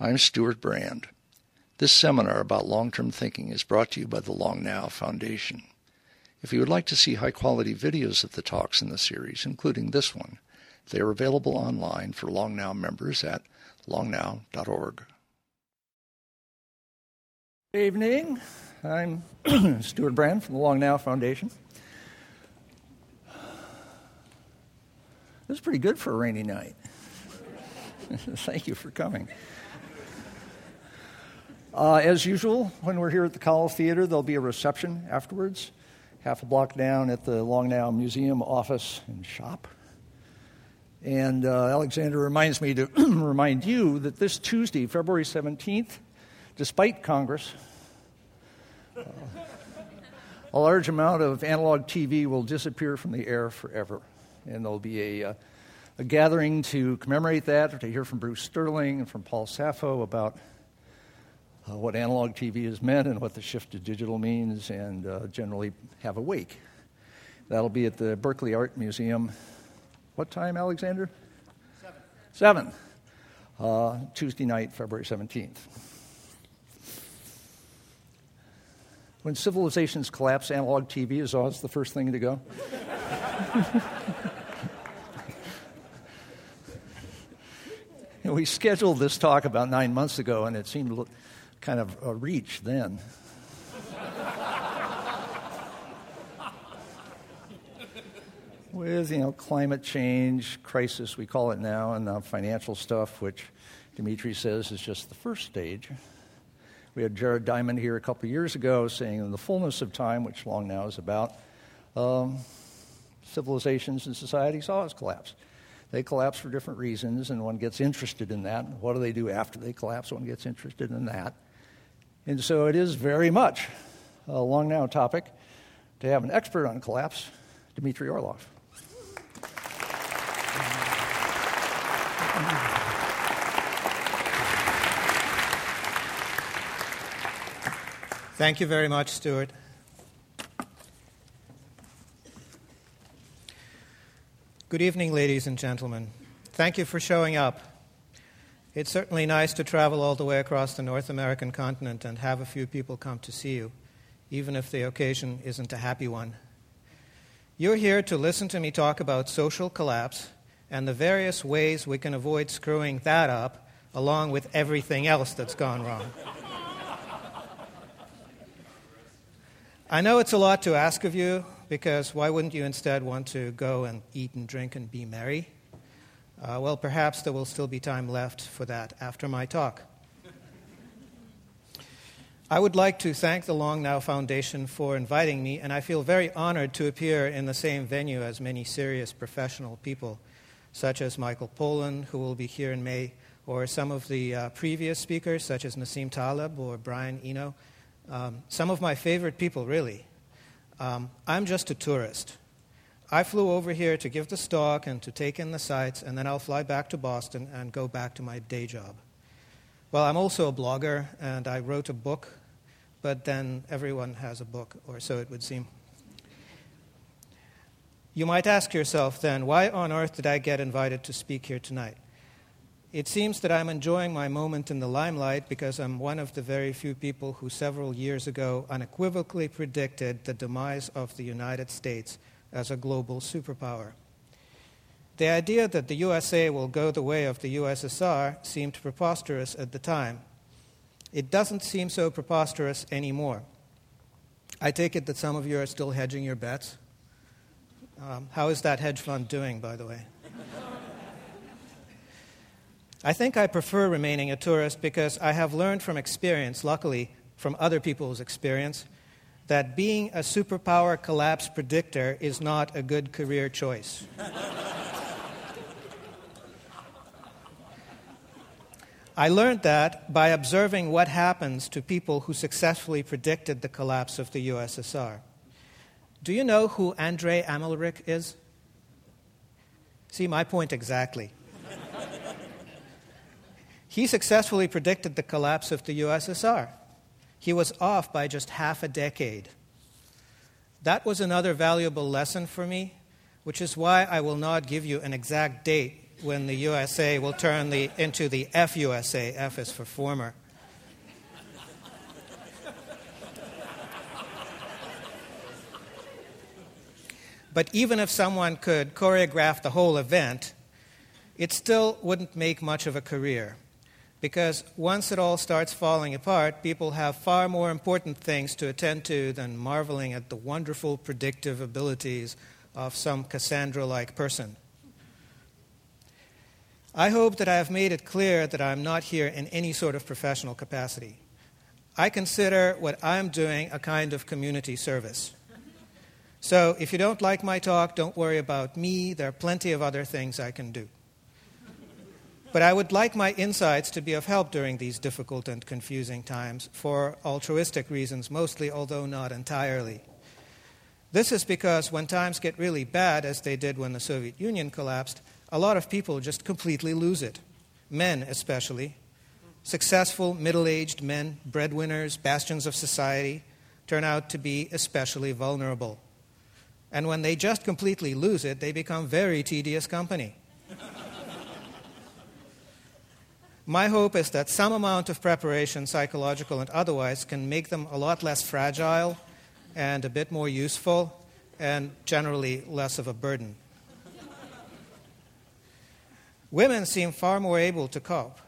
I'm Stewart Brand. This seminar about long-term thinking is brought to you by the Long Now Foundation. If you would like to see high-quality videos of the talks in the series, including this one, they are available online for Long Now members at longnow.org. Evening. I'm Stewart Brand from the Long Now Foundation. This is pretty good for a rainy night. Thank you for coming. Uh, as usual, when we're here at the Cowell Theater, there'll be a reception afterwards, half a block down at the Long Now Museum office and shop. And uh, Alexander reminds me to remind you that this Tuesday, February 17th, despite Congress, uh, a large amount of analog TV will disappear from the air forever. And there'll be a, uh, a gathering to commemorate that, or to hear from Bruce Sterling and from Paul Saffo about uh, what analog TV has meant and what the shift to digital means, and uh, generally have a wake. That'll be at the Berkeley Art Museum. What time, Alexander? Seven. Seven. Uh, Tuesday night, February 17th. When civilizations collapse, analog TV is always the first thing to go. we scheduled this talk about nine months ago, and it seemed kind of a reach then. With you know climate change crisis, we call it now, and the financial stuff, which Dmitry says is just the first stage. We had Jared Diamond here a couple years ago saying, in the fullness of time, which long now is about, um, civilizations and societies always collapse. They collapse for different reasons, and one gets interested in that. What do they do after they collapse? One gets interested in that. And so it is very much a long now topic to have an expert on collapse, Dmitry Orlov. Thank you very much, Stewart. Good evening, ladies and gentlemen. Thank you for showing up. It's certainly nice to travel all the way across the North American continent and have a few people come to see you, even if the occasion isn't a happy one. You're here to listen to me talk about social collapse and the various ways we can avoid screwing that up, along with everything else that's gone wrong. I know it's a lot to ask of you, because why wouldn't you instead want to go and eat and drink and be merry? Uh, well, perhaps there will still be time left for that after my talk. I would like to thank the Long Now Foundation for inviting me, and I feel very honored to appear in the same venue as many serious professional people, such as Michael Pollan, who will be here in May, or some of the uh, previous speakers, such as Nassim Taleb or Brian Eno. Um, some of my favorite people, really. Um, I'm just a tourist. I flew over here to give the talk and to take in the sights, and then I'll fly back to Boston and go back to my day job. Well, I'm also a blogger, and I wrote a book, but then everyone has a book, or so it would seem. You might ask yourself then, why on earth did I get invited to speak here tonight? It seems that I'm enjoying my moment in the limelight because I'm one of the very few people who several years ago unequivocally predicted the demise of the United States as a global superpower. The idea that the USA will go the way of the USSR seemed preposterous at the time. It doesn't seem so preposterous anymore. I take it that some of you are still hedging your bets. Um, how is that hedge fund doing, by the way? I think I prefer remaining a tourist because I have learned from experience, luckily, from other people's experience, that being a superpower collapse predictor is not a good career choice. I learned that by observing what happens to people who successfully predicted the collapse of the USSR. Do you know who Andrei Amalrik is? See, my point exactly. he successfully predicted the collapse of the USSR. He was off by just half a decade. That was another valuable lesson for me, which is why I will not give you an exact date when the USA will turn the, into the FUSA. F is for former. But even if someone could choreograph the whole event, it still wouldn't make much of a career. Because once it all starts falling apart, people have far more important things to attend to than marveling at the wonderful predictive abilities of some Cassandra like person. I hope that I have made it clear that I'm not here in any sort of professional capacity. I consider what I'm doing a kind of community service. So if you don't like my talk, don't worry about me. There are plenty of other things I can do. But I would like my insights to be of help during these difficult and confusing times for altruistic reasons, mostly, although not entirely. This is because when times get really bad, as they did when the Soviet Union collapsed, a lot of people just completely lose it. Men, especially. Successful, middle aged men, breadwinners, bastions of society, turn out to be especially vulnerable. And when they just completely lose it, they become very tedious company. My hope is that some amount of preparation, psychological and otherwise, can make them a lot less fragile and a bit more useful and generally less of a burden. Women seem far more able to cope.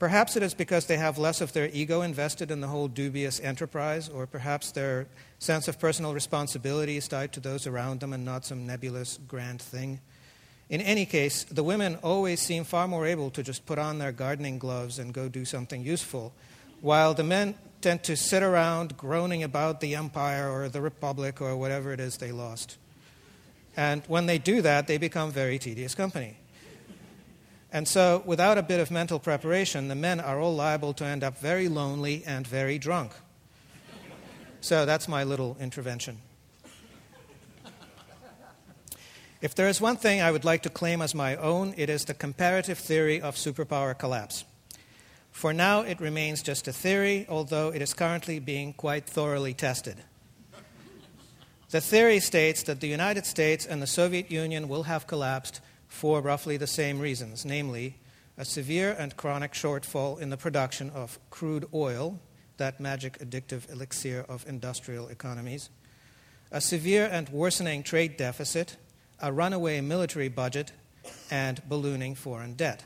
Perhaps it is because they have less of their ego invested in the whole dubious enterprise, or perhaps their sense of personal responsibility is tied to those around them and not some nebulous grand thing. In any case, the women always seem far more able to just put on their gardening gloves and go do something useful, while the men tend to sit around groaning about the empire or the republic or whatever it is they lost. And when they do that, they become very tedious company. And so, without a bit of mental preparation, the men are all liable to end up very lonely and very drunk. So, that's my little intervention. If there is one thing I would like to claim as my own, it is the comparative theory of superpower collapse. For now, it remains just a theory, although it is currently being quite thoroughly tested. The theory states that the United States and the Soviet Union will have collapsed for roughly the same reasons namely, a severe and chronic shortfall in the production of crude oil, that magic addictive elixir of industrial economies, a severe and worsening trade deficit, a runaway military budget, and ballooning foreign debt.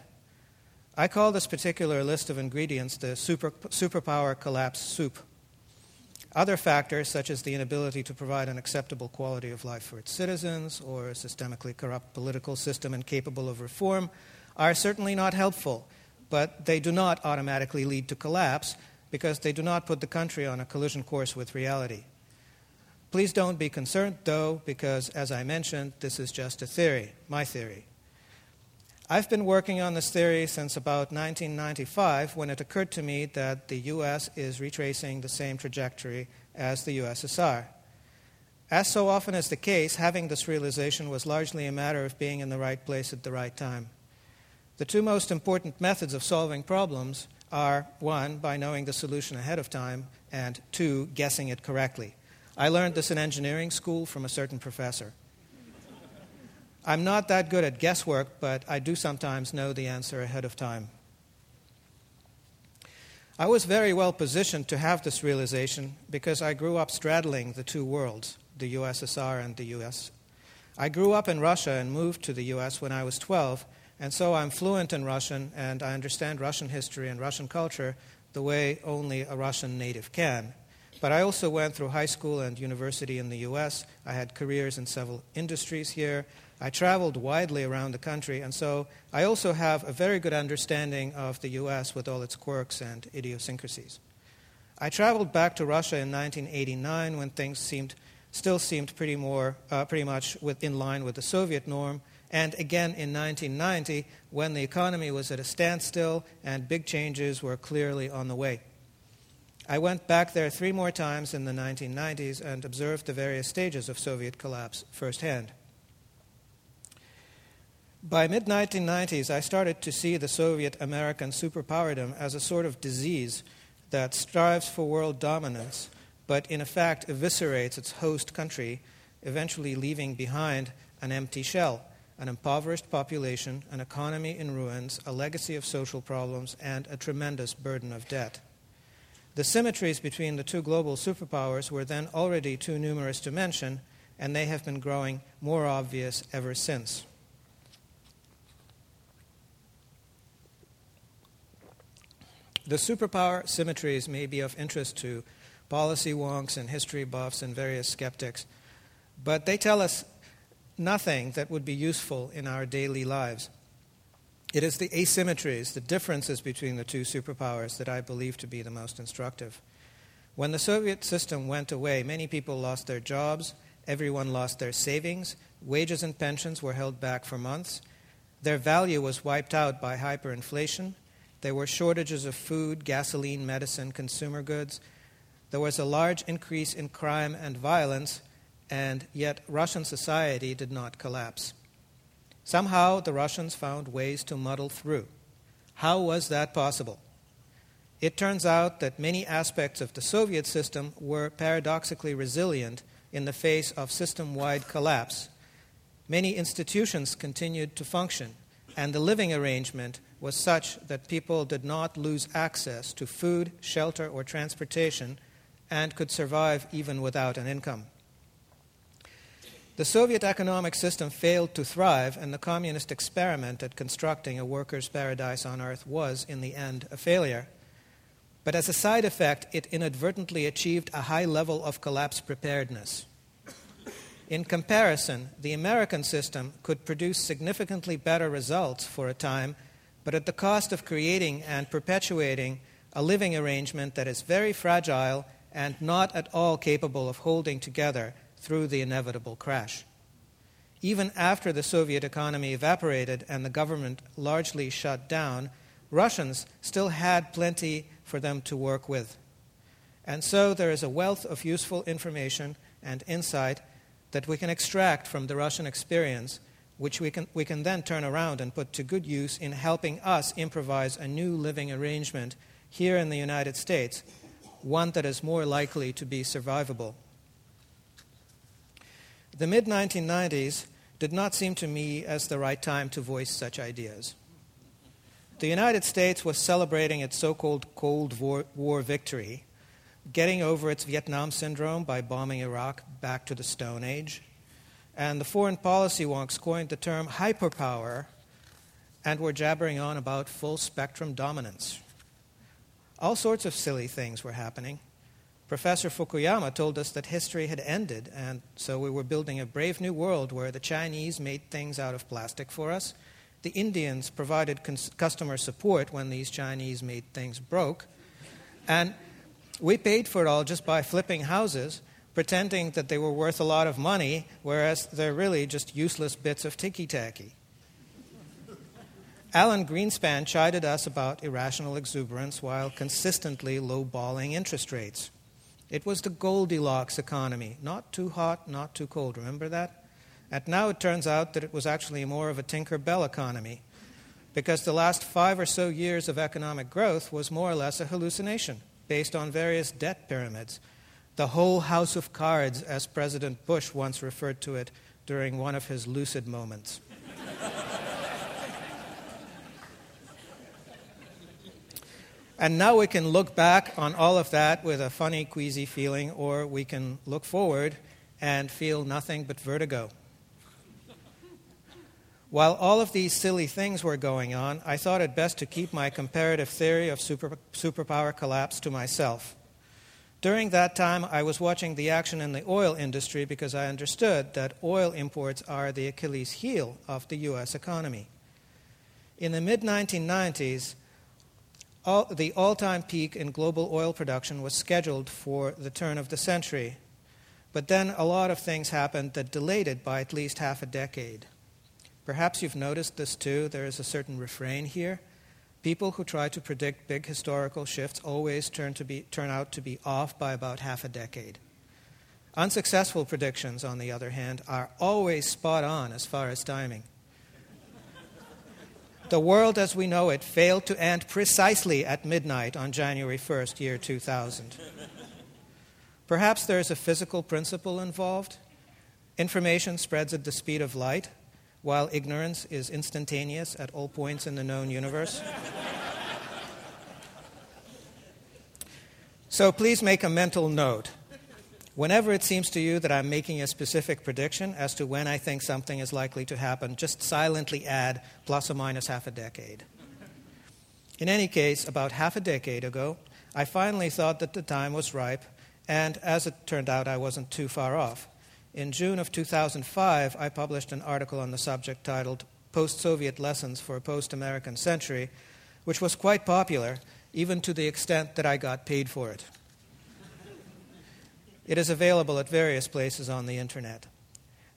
I call this particular list of ingredients the super, superpower collapse soup. Other factors, such as the inability to provide an acceptable quality of life for its citizens or a systemically corrupt political system incapable of reform, are certainly not helpful, but they do not automatically lead to collapse because they do not put the country on a collision course with reality. Please don't be concerned, though, because, as I mentioned, this is just a theory, my theory. I've been working on this theory since about 1995 when it occurred to me that the US is retracing the same trajectory as the USSR. As so often is the case, having this realization was largely a matter of being in the right place at the right time. The two most important methods of solving problems are one, by knowing the solution ahead of time, and two, guessing it correctly. I learned this in engineering school from a certain professor. I'm not that good at guesswork, but I do sometimes know the answer ahead of time. I was very well positioned to have this realization because I grew up straddling the two worlds, the USSR and the US. I grew up in Russia and moved to the US when I was 12, and so I'm fluent in Russian and I understand Russian history and Russian culture the way only a Russian native can. But I also went through high school and university in the US. I had careers in several industries here. I traveled widely around the country, and so I also have a very good understanding of the US with all its quirks and idiosyncrasies. I traveled back to Russia in 1989 when things seemed, still seemed pretty, more, uh, pretty much with, in line with the Soviet norm, and again in 1990 when the economy was at a standstill and big changes were clearly on the way. I went back there three more times in the 1990s and observed the various stages of Soviet collapse firsthand. By mid 1990s, I started to see the Soviet American superpowerdom as a sort of disease that strives for world dominance, but in effect eviscerates its host country, eventually leaving behind an empty shell, an impoverished population, an economy in ruins, a legacy of social problems, and a tremendous burden of debt. The symmetries between the two global superpowers were then already too numerous to mention, and they have been growing more obvious ever since. The superpower symmetries may be of interest to policy wonks and history buffs and various skeptics, but they tell us nothing that would be useful in our daily lives. It is the asymmetries, the differences between the two superpowers, that I believe to be the most instructive. When the Soviet system went away, many people lost their jobs, everyone lost their savings, wages and pensions were held back for months, their value was wiped out by hyperinflation, there were shortages of food, gasoline, medicine, consumer goods, there was a large increase in crime and violence, and yet Russian society did not collapse. Somehow the Russians found ways to muddle through. How was that possible? It turns out that many aspects of the Soviet system were paradoxically resilient in the face of system wide collapse. Many institutions continued to function, and the living arrangement was such that people did not lose access to food, shelter, or transportation and could survive even without an income. The Soviet economic system failed to thrive, and the communist experiment at constructing a workers' paradise on earth was, in the end, a failure. But as a side effect, it inadvertently achieved a high level of collapse preparedness. In comparison, the American system could produce significantly better results for a time, but at the cost of creating and perpetuating a living arrangement that is very fragile and not at all capable of holding together through the inevitable crash. Even after the Soviet economy evaporated and the government largely shut down, Russians still had plenty for them to work with. And so there is a wealth of useful information and insight that we can extract from the Russian experience, which we can, we can then turn around and put to good use in helping us improvise a new living arrangement here in the United States, one that is more likely to be survivable. The mid 1990s did not seem to me as the right time to voice such ideas. The United States was celebrating its so called Cold War, War, victory, getting over its Vietnam syndrome by bombing Iraq back to the Stone Age. And the foreign policy wonks coined the term hyperpower and were jabbering on about full spectrum dominance. All sorts of silly things were happening. Professor Fukuyama told us that history had ended, and so we were building a brave new world where the Chinese made things out of plastic for us. The Indians provided cons- customer support when these Chinese made things broke. And we paid for it all just by flipping houses, pretending that they were worth a lot of money, whereas they're really just useless bits of ticky tacky. Alan Greenspan chided us about irrational exuberance while consistently lowballing interest rates. It was the Goldilocks economy, not too hot, not too cold. Remember that? And now it turns out that it was actually more of a Tinker Bell economy because the last five or so years of economic growth was more or less a hallucination based on various debt pyramids. The whole house of cards, as President Bush once referred to it during one of his lucid moments. And now we can look back on all of that with a funny, queasy feeling, or we can look forward and feel nothing but vertigo. While all of these silly things were going on, I thought it best to keep my comparative theory of super, superpower collapse to myself. During that time, I was watching the action in the oil industry because I understood that oil imports are the Achilles heel of the U.S. economy. In the mid 1990s, all, the all time peak in global oil production was scheduled for the turn of the century. But then a lot of things happened that delayed it by at least half a decade. Perhaps you've noticed this too. There is a certain refrain here. People who try to predict big historical shifts always turn, to be, turn out to be off by about half a decade. Unsuccessful predictions, on the other hand, are always spot on as far as timing. The world as we know it failed to end precisely at midnight on January 1st, year 2000. Perhaps there is a physical principle involved. Information spreads at the speed of light. while ignorance is instantaneous at all points in the known universe? so please make a mental note. Whenever it seems to you that I'm making a specific prediction as to when I think something is likely to happen, just silently add plus or minus half a decade. In any case, about half a decade ago, I finally thought that the time was ripe, and as it turned out, I wasn't too far off. In June of 2005, I published an article on the subject titled Post Soviet Lessons for a Post American Century, which was quite popular, even to the extent that I got paid for it. It is available at various places on the internet.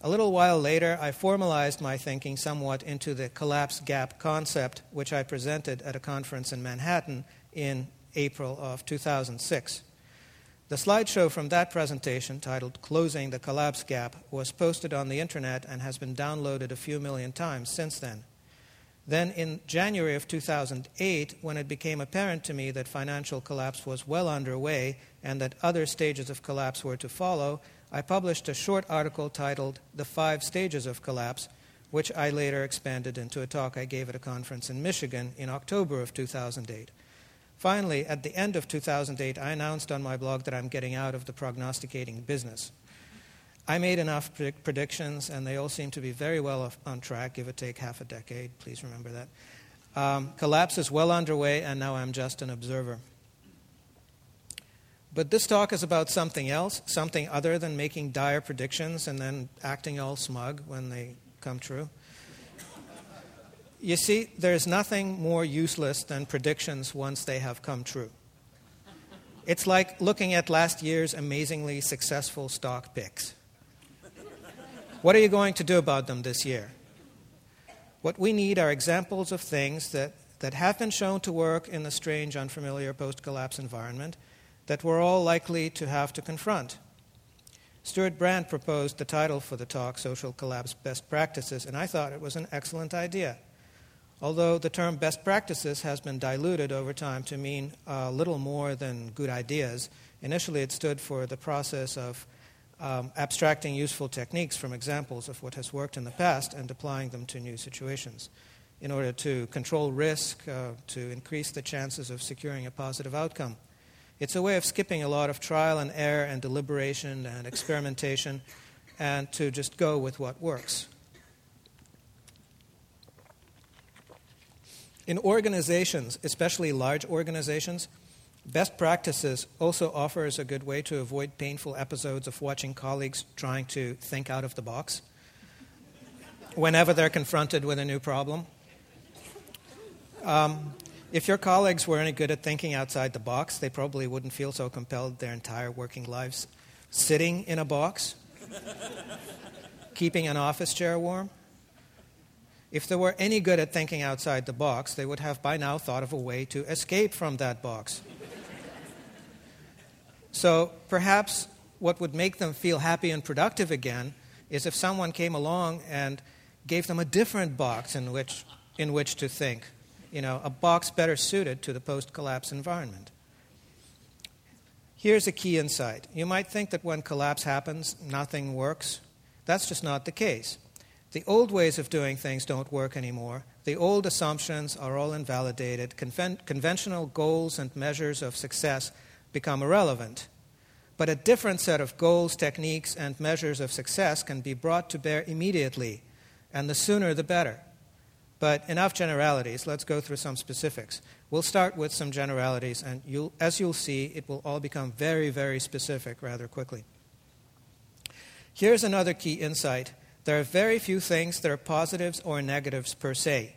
A little while later, I formalized my thinking somewhat into the collapse gap concept, which I presented at a conference in Manhattan in April of 2006. The slideshow from that presentation, titled Closing the Collapse Gap, was posted on the internet and has been downloaded a few million times since then. Then, in January of 2008, when it became apparent to me that financial collapse was well underway and that other stages of collapse were to follow, I published a short article titled The Five Stages of Collapse, which I later expanded into a talk I gave at a conference in Michigan in October of 2008. Finally, at the end of 2008, I announced on my blog that I'm getting out of the prognosticating business. I made enough predictions, and they all seem to be very well on track, give or take half a decade. Please remember that. Um, collapse is well underway, and now I'm just an observer. But this talk is about something else, something other than making dire predictions and then acting all smug when they come true. You see, there's nothing more useless than predictions once they have come true. It's like looking at last year's amazingly successful stock picks. What are you going to do about them this year? What we need are examples of things that, that have been shown to work in the strange, unfamiliar post collapse environment that we're all likely to have to confront. Stewart Brand proposed the title for the talk, Social Collapse Best Practices, and I thought it was an excellent idea although the term best practices has been diluted over time to mean a little more than good ideas. Initially, it stood for the process of um, abstracting useful techniques from examples of what has worked in the past and applying them to new situations in order to control risk, uh, to increase the chances of securing a positive outcome. It's a way of skipping a lot of trial and error and deliberation and experimentation and to just go with what works. In organizations, especially large organizations, best practices also offers a good way to avoid painful episodes of watching colleagues trying to think out of the box whenever they're confronted with a new problem. Um, if your colleagues were any good at thinking outside the box, they probably wouldn't feel so compelled their entire working lives sitting in a box, keeping an office chair warm. If they were any good at thinking outside the box, they would have by now thought of a way to escape from that box. So perhaps what would make them feel happy and productive again is if someone came along and gave them a different box in which, in which to think, you know, a box better suited to the post collapse environment. Here's a key insight. You might think that when collapse happens, nothing works. That's just not the case. The old ways of doing things don't work anymore. The old assumptions are all invalidated. Conven- conventional goals and measures of success become irrelevant. But a different set of goals, techniques, and measures of success can be brought to bear immediately, and the sooner the better. But enough generalities. Let's go through some specifics. We'll start with some generalities, and you'll, as you'll see, it will all become very, very specific rather quickly. Here's another key insight there are very few things that are positives or negatives per se.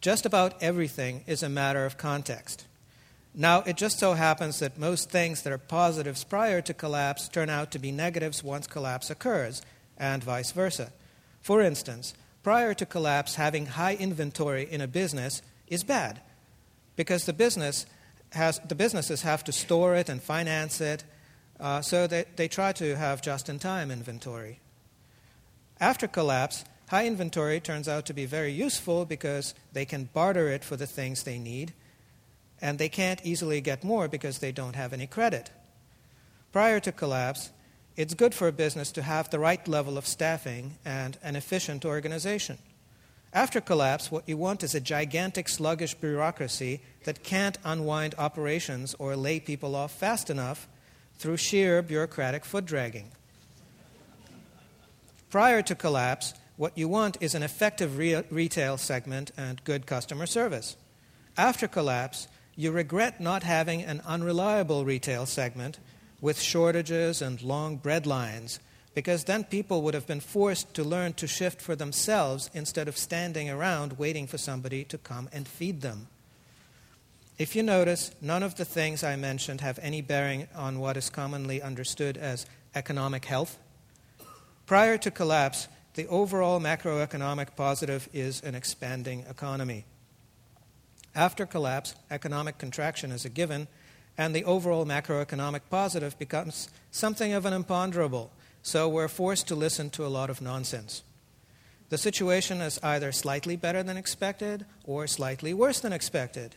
Just about everything is a matter of context. Now, it just so happens that most things that are positives prior to collapse turn out to be negatives once collapse occurs, and vice versa. For instance, prior to collapse, having high inventory in a business is bad because the business has, the businesses have to store it and finance it, uh, so that they try to have just in time inventory. After collapse, high inventory turns out to be very useful because they can barter it for the things they need, and they can't easily get more because they don't have any credit. Prior to collapse, it's good for a business to have the right level of staffing and an efficient organization. After collapse, what you want is a gigantic, sluggish bureaucracy that can't unwind operations or lay people off fast enough through sheer bureaucratic foot dragging. Prior to collapse, what you want is an effective re- retail segment and good customer service. After collapse, you regret not having an unreliable retail segment with shortages and long bread lines because then people would have been forced to learn to shift for themselves instead of standing around waiting for somebody to come and feed them. If you notice, none of the things I mentioned have any bearing on what is commonly understood as economic health. Prior to collapse, the overall macroeconomic positive is an expanding economy. After collapse, economic contraction is a given, and the overall macroeconomic positive becomes something of an imponderable so we're forced to listen to a lot of nonsense. The situation is either slightly better than expected or slightly worse than expected.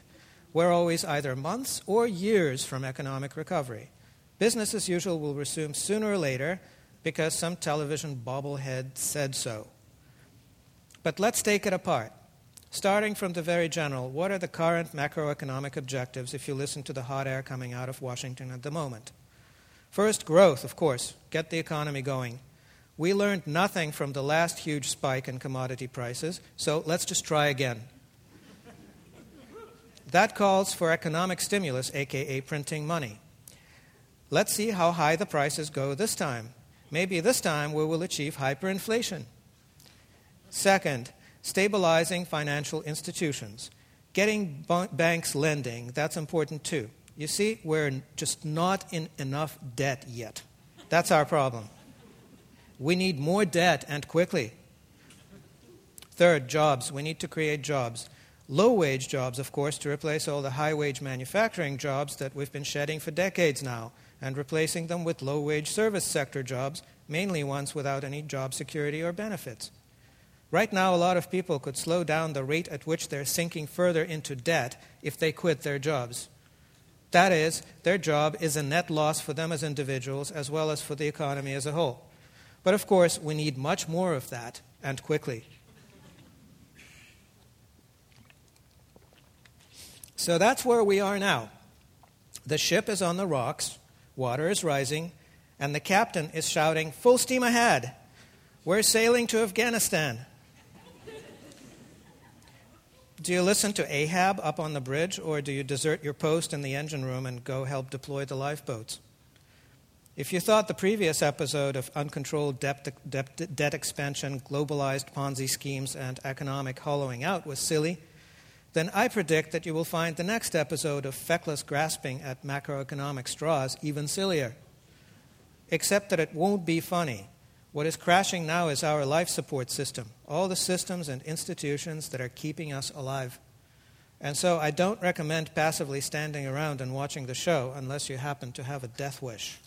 We're always either months or years from economic recovery. Business as usual will resume sooner or later because some television bobblehead said so. But let's take it apart. Starting from the very general, what are the current macroeconomic objectives if you listen to the hot air coming out of Washington at the moment? First, growth, of course, get the economy going. We learned nothing from the last huge spike in commodity prices, so let's just try again. That calls for economic stimulus, aka printing money. Let's see how high the prices go this time. Maybe this time we will achieve hyperinflation. Second, stabilizing financial institutions. Getting banks lending, that's important too. You see, we're just not in enough debt yet. That's our problem. We need more debt and quickly. Third, jobs. We need to create jobs. Low wage jobs, of course, to replace all the high wage manufacturing jobs that we've been shedding for decades now, and replacing them with low wage service sector jobs, mainly ones without any job security or benefits. Right now, a lot of people could slow down the rate at which they're sinking further into debt if they quit their jobs. That is, their job is a net loss for them as individuals as well as for the economy as a whole. But of course, we need much more of that, and quickly. So that's where we are now. The ship is on the rocks, water is rising, and the captain is shouting, Full steam ahead! We're sailing to Afghanistan. Do you listen to Ahab up on the bridge, or do you desert your post in the engine room and go help deploy the lifeboats? If you thought the previous episode of uncontrolled debt, debt, debt, expansion, globalized Ponzi schemes, and economic hollowing out was silly, then I predict that you will find the next episode of feckless grasping at macroeconomic straws even sillier. Except that it won't be funny. What is crashing now is our life support system, all the systems and institutions that are keeping us alive. And so I don't recommend passively standing around and watching the show unless you happen to have a death wish.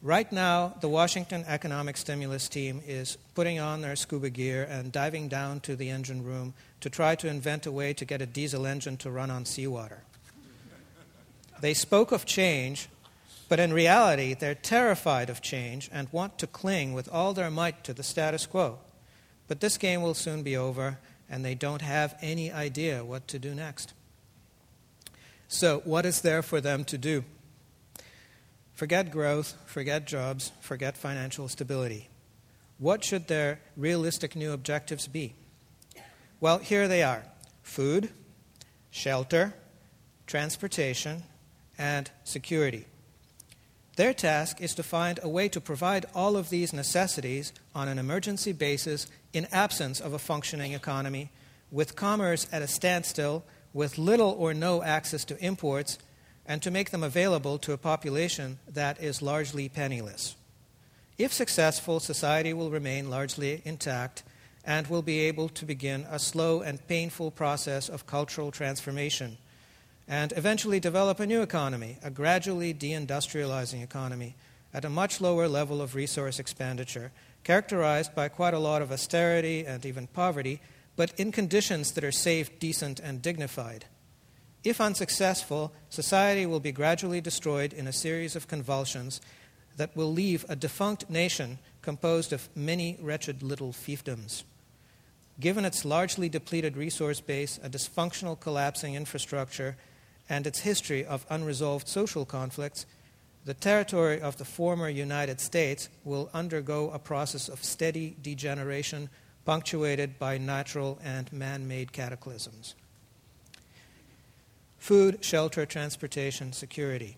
Right now, the Washington Economic Stimulus team is putting on their scuba gear and diving down to the engine room to try to invent a way to get a diesel engine to run on seawater. They spoke of change, but in reality, they're terrified of change and want to cling with all their might to the status quo. But this game will soon be over, and they don't have any idea what to do next. So, what is there for them to do? Forget growth, forget jobs, forget financial stability. What should their realistic new objectives be? Well, here they are food, shelter, transportation, and security. Their task is to find a way to provide all of these necessities on an emergency basis in absence of a functioning economy, with commerce at a standstill, with little or no access to imports, and to make them available to a population that is largely penniless. If successful, society will remain largely intact and will be able to begin a slow and painful process of cultural transformation and eventually develop a new economy, a gradually deindustrializing economy at a much lower level of resource expenditure, characterized by quite a lot of austerity and even poverty, but in conditions that are safe, decent, and dignified. If unsuccessful, society will be gradually destroyed in a series of convulsions that will leave a defunct nation composed of many wretched little fiefdoms. given its largely depleted resource base, a dysfunctional collapsing infrastructure, and its history of unresolved social conflicts, the territory of the former United States will undergo a process of steady degeneration punctuated by natural and man made cataclysms. Food, shelter, transportation, security.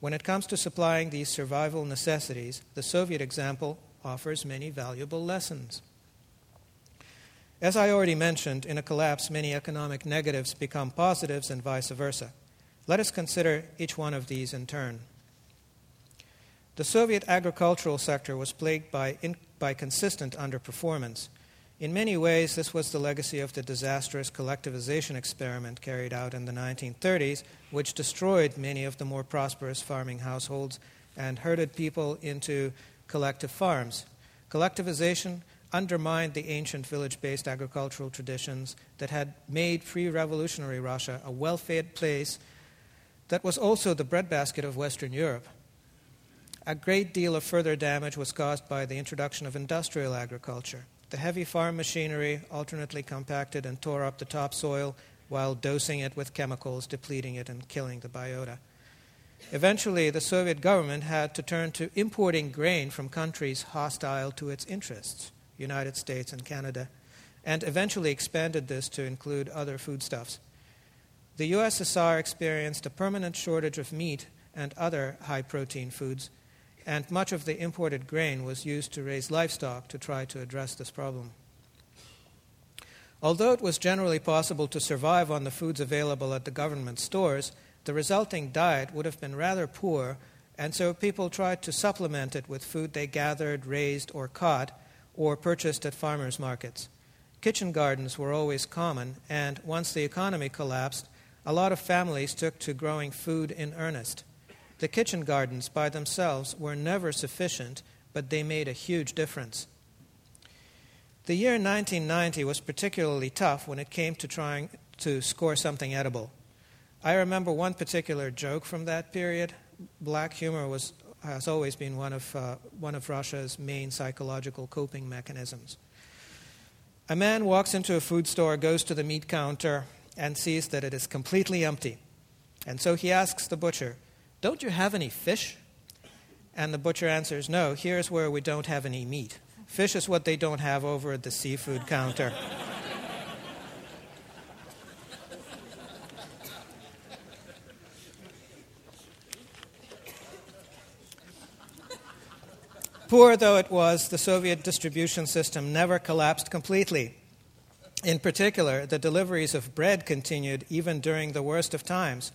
When it comes to supplying these survival necessities, the Soviet example offers many valuable lessons. As I already mentioned, in a collapse, many economic negatives become positives and vice versa. Let us consider each one of these in turn. The Soviet agricultural sector was plagued by, in, by consistent underperformance. In many ways, this was the legacy of the disastrous collectivization experiment carried out in the 1930s, which destroyed many of the more prosperous farming households and herded people into collective farms. Collectivization undermined the ancient village based agricultural traditions that had made pre revolutionary Russia a well fed place that was also the breadbasket of Western Europe. A great deal of further damage was caused by the introduction of industrial agriculture. The heavy farm machinery alternately compacted and tore up the topsoil while dosing it with chemicals, depleting it, and killing the biota. Eventually, the Soviet government had to turn to importing grain from countries hostile to its interests, United States and Canada, and eventually expanded this to include other foodstuffs. The USSR experienced a permanent shortage of meat and other high protein foods and much of the imported grain was used to raise livestock to try to address this problem. Although it was generally possible to survive on the foods available at the government stores, the resulting diet would have been rather poor, and so people tried to supplement it with food they gathered, raised, or caught, or purchased at farmers' markets. Kitchen gardens were always common, and once the economy collapsed, a lot of families took to growing food in earnest. The kitchen gardens by themselves were never sufficient, but they made a huge difference. The year 1990 was particularly tough when it came to trying to score something edible. I remember one particular joke from that period. Black humor was, has always been one of, uh, one of Russia's main psychological coping mechanisms. A man walks into a food store, goes to the meat counter, and sees that it is completely empty. And so he asks the butcher, don't you have any fish? And the butcher answers, No, here's where we don't have any meat. Fish is what they don't have over at the seafood counter. Poor though it was, the Soviet distribution system never collapsed completely. In particular, the deliveries of bread continued even during the worst of times,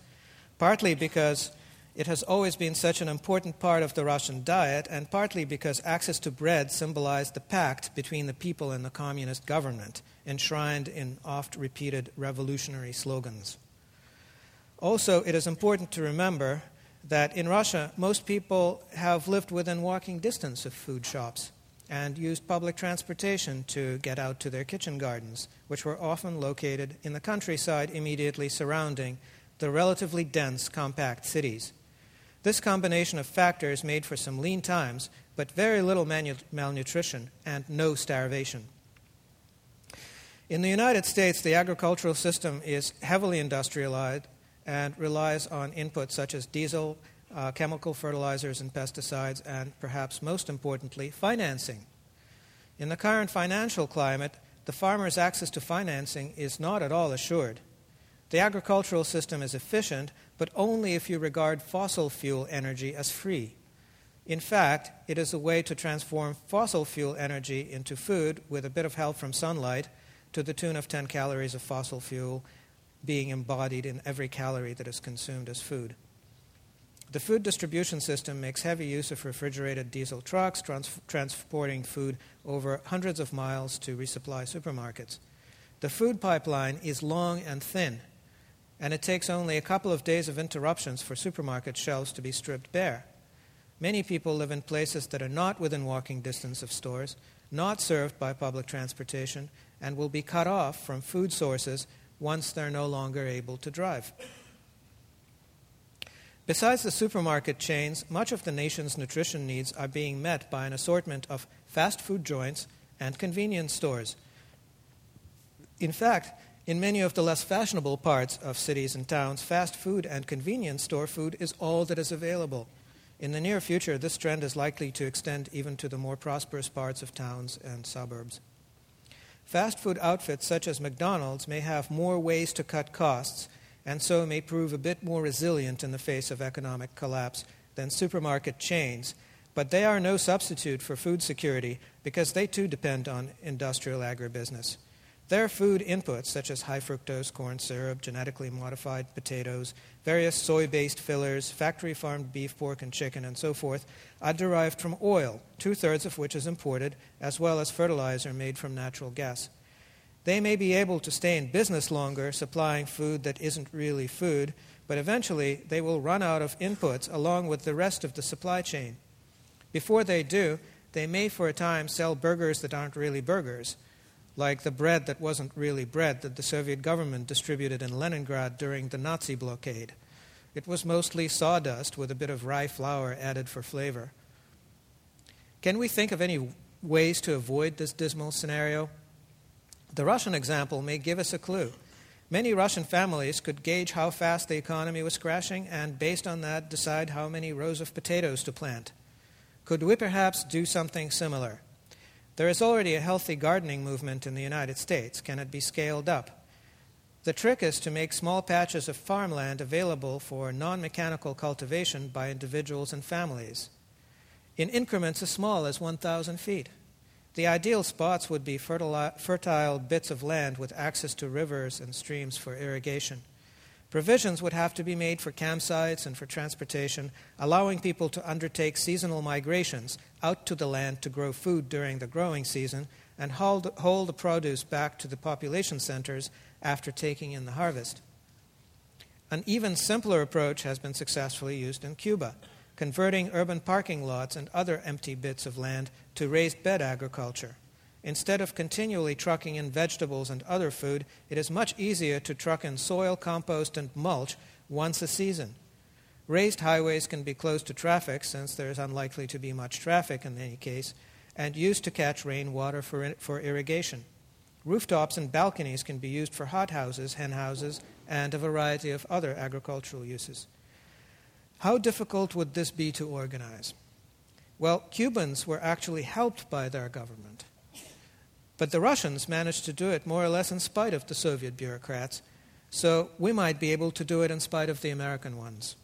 partly because it has always been such an important part of the Russian diet, and partly because access to bread symbolized the pact between the people and the communist government, enshrined in oft repeated revolutionary slogans. Also, it is important to remember that in Russia, most people have lived within walking distance of food shops and used public transportation to get out to their kitchen gardens, which were often located in the countryside immediately surrounding the relatively dense, compact cities. This combination of factors made for some lean times, but very little manu- malnutrition and no starvation. In the United States, the agricultural system is heavily industrialized and relies on inputs such as diesel, uh, chemical fertilizers, and pesticides, and perhaps most importantly, financing. In the current financial climate, the farmer's access to financing is not at all assured. The agricultural system is efficient, but only if you regard fossil fuel energy as free. In fact, it is a way to transform fossil fuel energy into food with a bit of help from sunlight to the tune of 10 calories of fossil fuel being embodied in every calorie that is consumed as food. The food distribution system makes heavy use of refrigerated diesel trucks trans- transporting food over hundreds of miles to resupply supermarkets. The food pipeline is long and thin and it takes only a couple of days of interruptions for supermarket shelves to be stripped bare. Many people live in places that are not within walking distance of stores, not served by public transportation, and will be cut off from food sources once they're no longer able to drive. Besides the supermarket chains, much of the nation's nutrition needs are being met by an assortment of fast food joints and convenience stores. In fact, in many of the less fashionable parts of cities and towns, fast food and convenience store food is all that is available. In the near future, this trend is likely to extend even to the more prosperous parts of towns and suburbs. Fast food outfits such as McDonald's may have more ways to cut costs and so may prove a bit more resilient in the face of economic collapse than supermarket chains, but they are no substitute for food security because they too depend on industrial agribusiness. Their food inputs, such as high fructose corn syrup, genetically modified potatoes, various soy based fillers, factory farmed beef, pork, and chicken, and so forth, are derived from oil, two thirds of which is imported, as well as fertilizer made from natural gas. They may be able to stay in business longer, supplying food that isn't really food, but eventually they will run out of inputs along with the rest of the supply chain. Before they do, they may for a time sell burgers that aren't really burgers like the bread that wasn't really bread that the Soviet government distributed in Leningrad during the Nazi blockade. It was mostly sawdust with a bit of rye flour added for flavor. Can we think of any ways to avoid this dismal scenario? The Russian example may give us a clue. Many Russian families could gauge how fast the economy was crashing and, based on that, decide how many rows of potatoes to plant. Could we perhaps do something similar? There is already a healthy gardening movement in the United States. Can it be scaled up? The trick is to make small patches of farmland available for non mechanical cultivation by individuals and families in increments as small as 1,000 feet. The ideal spots would be fertile bits of land with access to rivers and streams for irrigation. Provisions would have to be made for campsites and for transportation, allowing people to undertake seasonal migrations out to the land to grow food during the growing season and haul the produce back to the population centers after taking in the harvest. An even simpler approach has been successfully used in Cuba, converting urban parking lots and other empty bits of land to raised bed agriculture. Instead of continually trucking in vegetables and other food, it is much easier to truck in soil, compost, and mulch once a season. Raised highways can be closed to traffic, since there is unlikely to be much traffic in any case, and used to catch rainwater for, for irrigation. Rooftops and balconies can be used for hothouses, henhouses, and a variety of other agricultural uses. How difficult would this be to organize? Well, Cubans were actually helped by their government. But the Russians managed to do it more or less in spite of the Soviet bureaucrats, so we might be able to do it in spite of the American ones.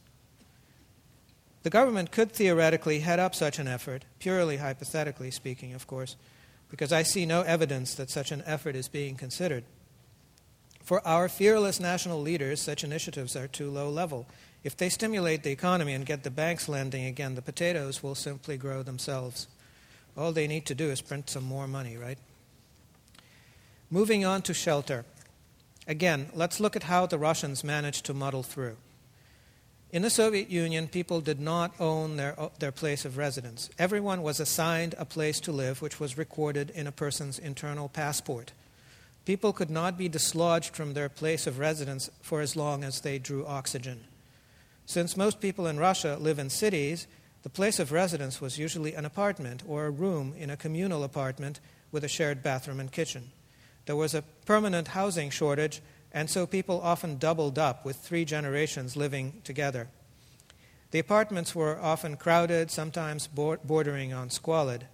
The government could theoretically head up such an effort, purely hypothetically speaking, of course, because I see no evidence that such an effort is being considered. For our fearless national leaders, such initiatives are too low level. If they stimulate the economy and get the banks lending again, the potatoes will simply grow themselves. All they need to do is print some more money, right? Moving on to shelter. Again, let's look at how the Russians managed to muddle through. In the Soviet Union, people did not own their, their place of residence. Everyone was assigned a place to live, which was recorded in a person's internal passport. People could not be dislodged from their place of residence for as long as they drew oxygen. Since most people in Russia live in cities, the place of residence was usually an apartment or a room in a communal apartment with a shared bathroom and kitchen. There was a permanent housing shortage, and so people often doubled up with three generations living together. The apartments were often crowded, sometimes bordering on squalid.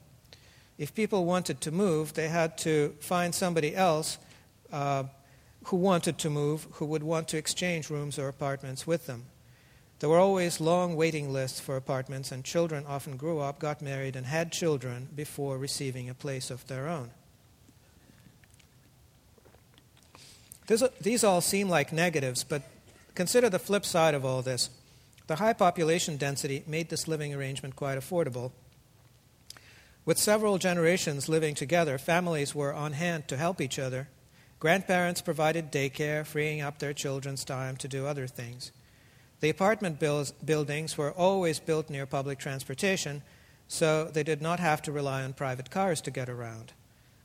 If people wanted to move, they had to find somebody else uh, who wanted to move, who would want to exchange rooms or apartments with them. There were always long waiting lists for apartments, and children often grew up, got married, and had children before receiving a place of their own. These all seem like negatives, but consider the flip side of all this. The high population density made this living arrangement quite affordable. With several generations living together, families were on hand to help each other. Grandparents provided daycare, freeing up their children's time to do other things. The apartment buildings were always built near public transportation, so they did not have to rely on private cars to get around.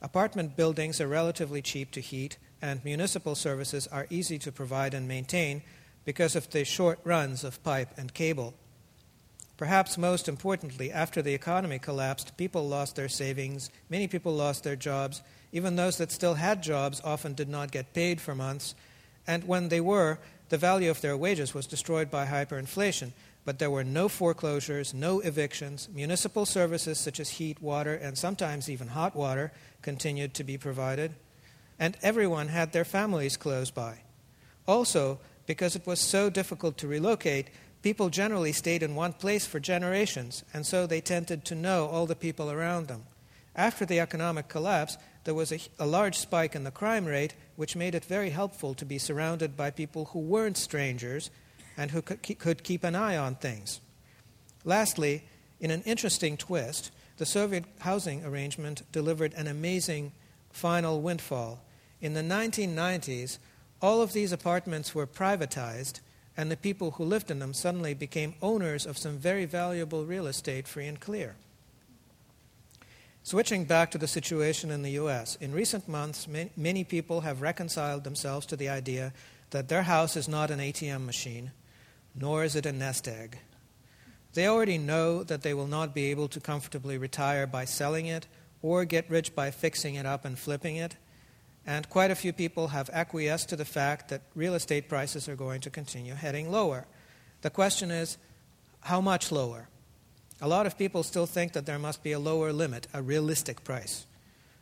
Apartment buildings are relatively cheap to heat, and municipal services are easy to provide and maintain because of the short runs of pipe and cable. Perhaps most importantly, after the economy collapsed, people lost their savings, many people lost their jobs, Even those that still had jobs often did not get paid for months, and when they were, the value of their wages was destroyed by hyperinflation. But there were no foreclosures, no evictions. Municipal services such as heat, water, and sometimes even hot water continued to be provided. And everyone had their families close by. Also, because it was so difficult to relocate, people generally stayed in one place for generations, and so they tended to know all the people around them. After the economic collapse, there was a, a, large spike in the crime rate, which made it very helpful to be surrounded by people who weren't strangers and who could, could keep an eye on things. Lastly, in an interesting twist, the Soviet housing arrangement delivered an amazing final windfall. In the 1990s, all of these apartments were privatized, and the people who lived in them suddenly became owners of some very valuable real estate free and clear. Switching back to the situation in the US, in recent months, many people have reconciled themselves to the idea that their house is not an ATM machine, nor is it a nest egg. They already know that they will not be able to comfortably retire by selling it or get rich by fixing it up and flipping it. And quite a few people have acquiesced to the fact that real estate prices are going to continue heading lower. The question is, how much lower? A lot of people still think that there must be a lower limit, a realistic price.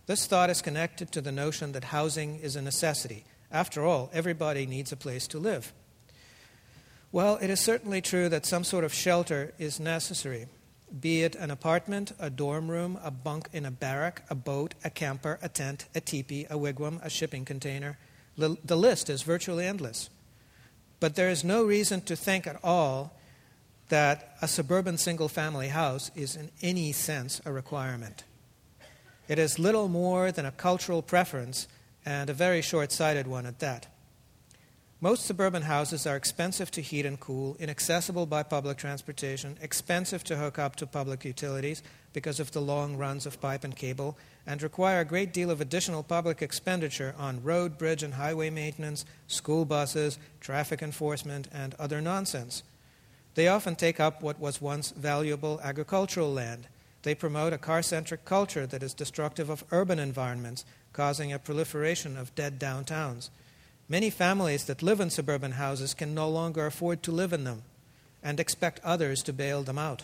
This thought is connected to the notion that housing is a necessity. After all, everybody needs a place to live. Well, it is certainly true that some sort of shelter is necessary, be it an apartment, a dorm room, a bunk in a barrack, a boat, a camper, a tent, a teepee, a wigwam, a shipping container. The list is virtually endless. But there is no reason to think at all that a suburban single family house is in any sense a requirement. It is little more than a cultural preference and a very short sighted one at that. Most suburban houses are expensive to heat and cool, inaccessible by public transportation, expensive to hook up to public utilities because of the long runs of pipe and cable, and require a great deal of additional public expenditure on road, bridge, and highway maintenance, school buses, traffic enforcement, and other nonsense. They often take up what was once valuable agricultural land. They promote a car centric culture that is destructive of urban environments, causing a proliferation of dead downtowns. Many families that live in suburban houses can no longer afford to live in them and expect others to bail them out.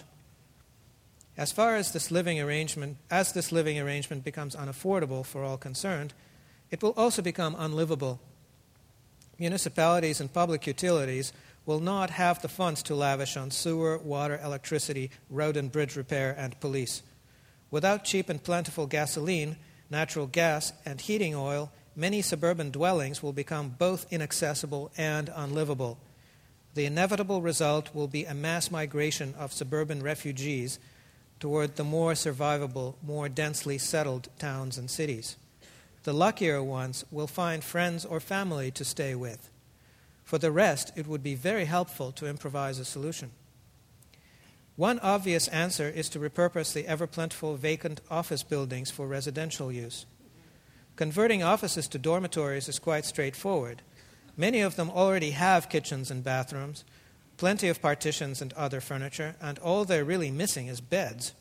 As far as this living arrangement, as this living arrangement becomes unaffordable for all concerned, it will also become unlivable. Municipalities and public utilities will not have the funds to lavish on sewer, water, electricity, road and bridge repair, and police. Without cheap and plentiful gasoline, natural gas, and heating oil, many suburban dwellings will become both inaccessible and unlivable. The inevitable result will be a mass migration of suburban refugees toward the more survivable, more densely settled towns and cities. The luckier ones will find friends or family to stay with. For the rest, it would be very helpful to improvise a solution. One obvious answer is to repurpose the ever plentiful vacant office buildings for residential use. Converting offices to dormitories is quite straightforward. Many of them already have kitchens and bathrooms, plenty of partitions and other furniture, and all they're really missing is beds.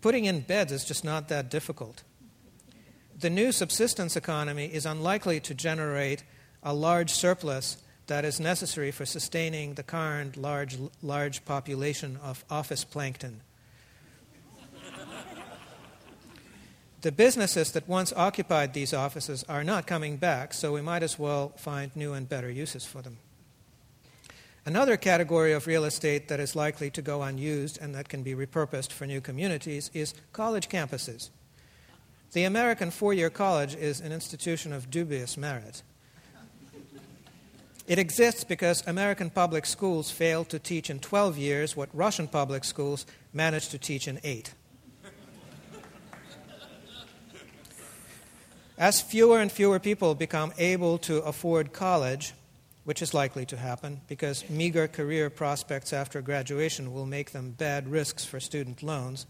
Putting in beds is just not that difficult. The new subsistence economy is unlikely to generate a large surplus that is necessary for sustaining the current large, large population of office plankton. The businesses that once occupied these offices are not coming back, so we might as well find new and better uses for them. Another category of real estate that is likely to go unused and that can be repurposed for new communities is college campuses. The American four year college is an institution of dubious merit. It exists because American public schools failed to teach in 12 years what Russian public schools managed to teach in eight. As fewer and fewer people become able to afford college, which is likely to happen because meager career prospects after graduation will make them bad risks for student loans,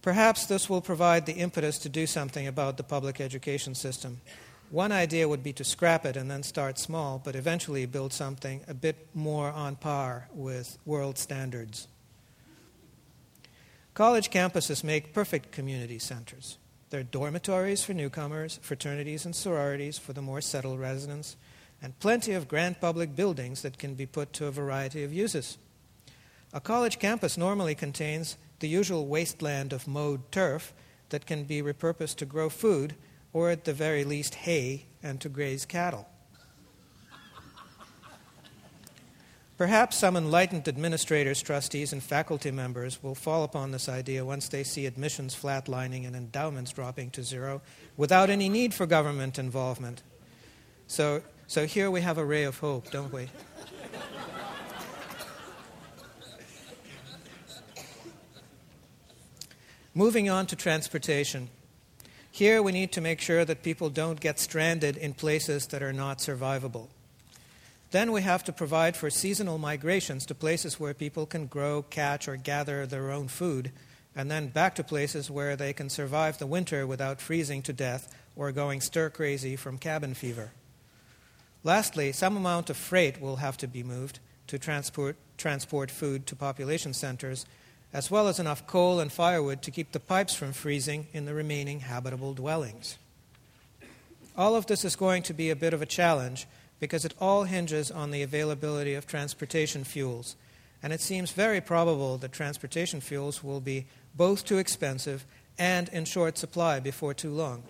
perhaps this will provide the impetus to do something about the public education system. One idea would be to scrap it and then start small, but eventually build something a bit more on par with world standards. College campuses make perfect community centers. There are dormitories for newcomers, fraternities and sororities for the more settled residents, and plenty of grand public buildings that can be put to a variety of uses. A college campus normally contains the usual wasteland of mowed turf that can be repurposed to grow food or, at the very least, hay and to graze cattle. Perhaps some enlightened administrators, trustees, and faculty members will fall upon this idea once they see admissions flatlining and endowments dropping to zero without any need for government involvement. So, so here we have a ray of hope, don't we? Moving on to transportation. Here we need to make sure that people don't get stranded in places that are not survivable. Then we have to provide for seasonal migrations to places where people can grow, catch, or gather their own food, and then back to places where they can survive the winter without freezing to death or going stir crazy from cabin fever. Lastly, some amount of freight will have to be moved to transport, transport food to population centers, as well as enough coal and firewood to keep the pipes from freezing in the remaining habitable dwellings. All of this is going to be a bit of a challenge because it all hinges on the availability of transportation fuels. And it seems very probable that transportation fuels will be both too expensive and in short supply before too long.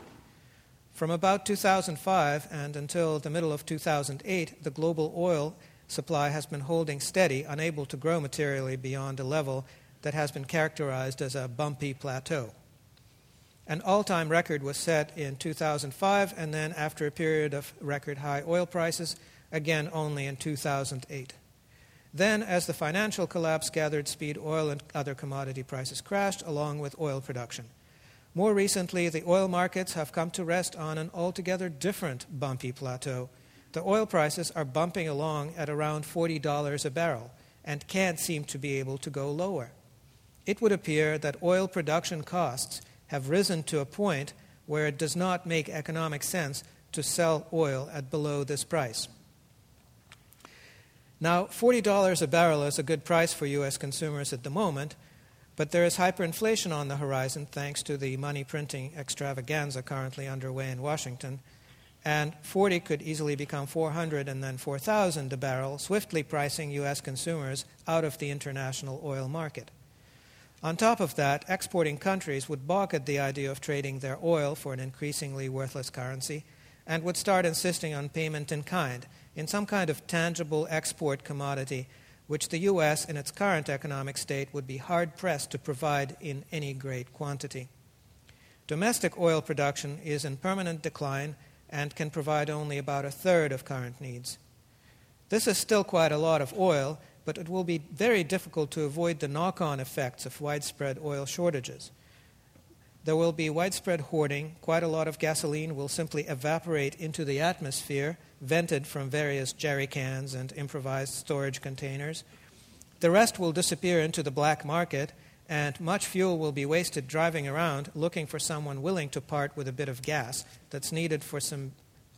From about 2005 and until the middle of 2008, the global oil supply has been holding steady, unable to grow materially beyond a level that has been characterized as a bumpy plateau. An all time record was set in 2005, and then after a period of record high oil prices, again only in 2008. Then, as the financial collapse gathered speed, oil and other commodity prices crashed along with oil production. More recently, the oil markets have come to rest on an altogether different bumpy plateau. The oil prices are bumping along at around $40 a barrel and can't seem to be able to go lower. It would appear that oil production costs have risen to a point where it does not make economic sense to sell oil at below this price. Now, $40 a barrel is a good price for U.S. consumers at the moment, but there is hyperinflation on the horizon thanks to the money printing extravaganza currently underway in Washington. And 40 could easily become 400 and then 4,000 a barrel, swiftly pricing U.S. consumers out of the international oil market. On top of that, exporting countries would balk at the idea of trading their oil for an increasingly worthless currency and would start insisting on payment in kind, in some kind of tangible export commodity, which the U.S., in its current economic state, would be hard pressed to provide in any great quantity. Domestic oil production is in permanent decline and can provide only about a third of current needs. This is still quite a lot of oil, but it will be very difficult to avoid the knock on effects of widespread oil shortages. There will be widespread hoarding. Quite a lot of gasoline will simply evaporate into the atmosphere, vented from various jerry cans and improvised storage containers. The rest will disappear into the black market, and much fuel will be wasted driving around looking for someone willing to part with a bit of gas that's needed for some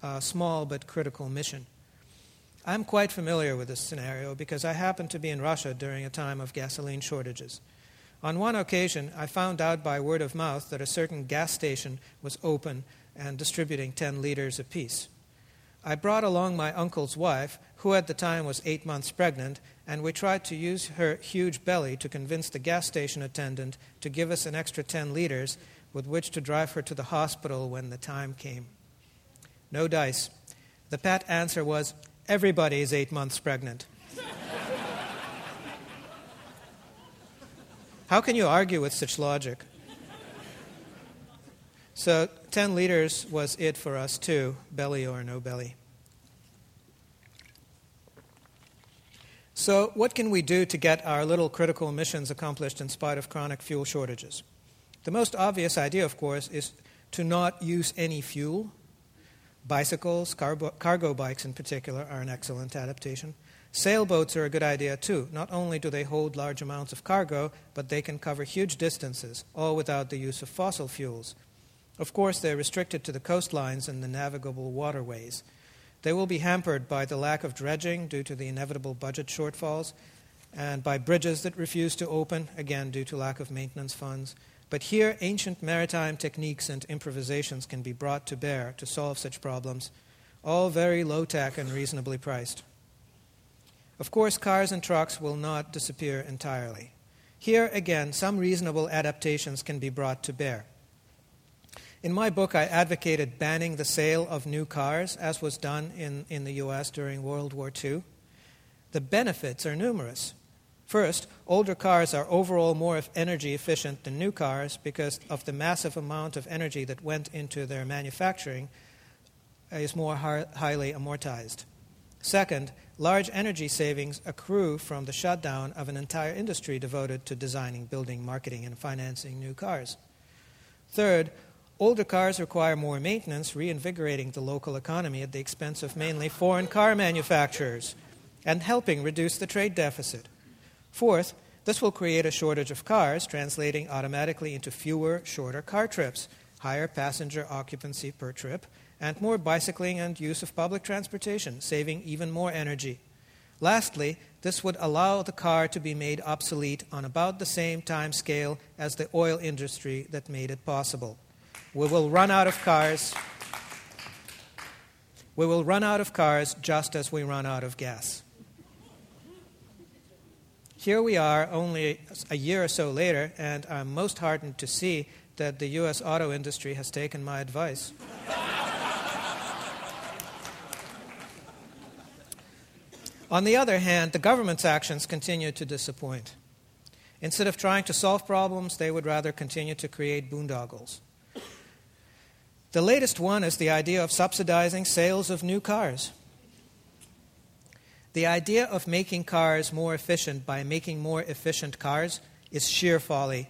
uh, small but critical mission. I'm quite familiar with this scenario because I happened to be in Russia during a time of gasoline shortages. On one occasion, I found out by word of mouth that a certain gas station was open and distributing 10 liters apiece. I brought along my uncle's wife, who at the time was eight months pregnant, and we tried to use her huge belly to convince the gas station attendant to give us an extra 10 liters with which to drive her to the hospital when the time came. No dice. The pat answer was, Everybody is eight months pregnant. How can you argue with such logic? So, 10 liters was it for us too, belly or no belly. So, what can we do to get our little critical missions accomplished in spite of chronic fuel shortages? The most obvious idea, of course, is to not use any fuel Bicycles, cargo bikes in particular, are an excellent adaptation. Sailboats are a good idea too. Not only do they hold large amounts of cargo, but they can cover huge distances, all without the use of fossil fuels. Of course, they're restricted to the coastlines and the navigable waterways. They will be hampered by the lack of dredging due to the inevitable budget shortfalls, and by bridges that refuse to open, again due to lack of maintenance funds. But here, ancient maritime techniques and improvisations can be brought to bear to solve such problems, all very low tech and reasonably priced. Of course, cars and trucks will not disappear entirely. Here, again, some reasonable adaptations can be brought to bear. In my book, I advocated banning the sale of new cars, as was done in, in the US during World War II. The benefits are numerous. First, older cars are overall more energy efficient than new cars because of the massive amount of energy that went into their manufacturing is more highly amortized. Second, large energy savings accrue from the shutdown of an entire industry devoted to designing, building, marketing, and financing new cars. Third, older cars require more maintenance, reinvigorating the local economy at the expense of mainly foreign car manufacturers and helping reduce the trade deficit. Fourth, this will create a shortage of cars, translating automatically into fewer, shorter car trips, higher passenger occupancy per trip, and more bicycling and use of public transportation, saving even more energy. Lastly, this would allow the car to be made obsolete on about the same time scale as the oil industry that made it possible. We will run out of cars. We will run out of cars just as we run out of gas. Here we are, only a year or so later, and I'm most heartened to see that the U.S. auto industry has taken my advice. On the other hand, the government's actions continue to disappoint. Instead of trying to solve problems, they would rather continue to create boondoggles. The latest one is the idea of subsidizing sales of new cars. The idea of making cars more efficient by making more efficient cars is sheer folly.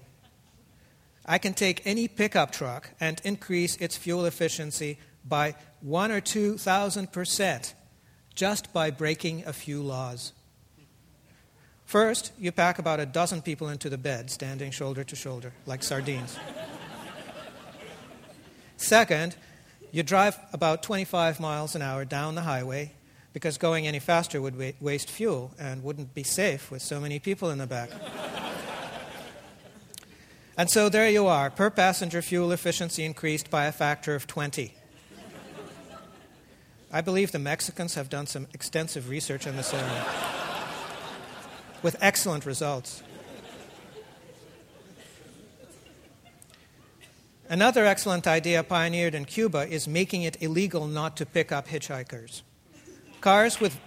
I can take any pickup truck and increase its fuel efficiency by one or two thousand percent just by breaking a few laws. First, you pack about a dozen people into the bed, standing shoulder to shoulder, like sardines. Second, you drive about 25 miles an hour down the highway because going any faster would wa- waste fuel and wouldn't be safe with so many people in the back. and so there you are, per passenger fuel efficiency increased by a factor of 20. I believe the Mexicans have done some extensive research on this area with excellent results. Another excellent idea pioneered in Cuba is making it illegal not to pick up hitchhikers. Cars with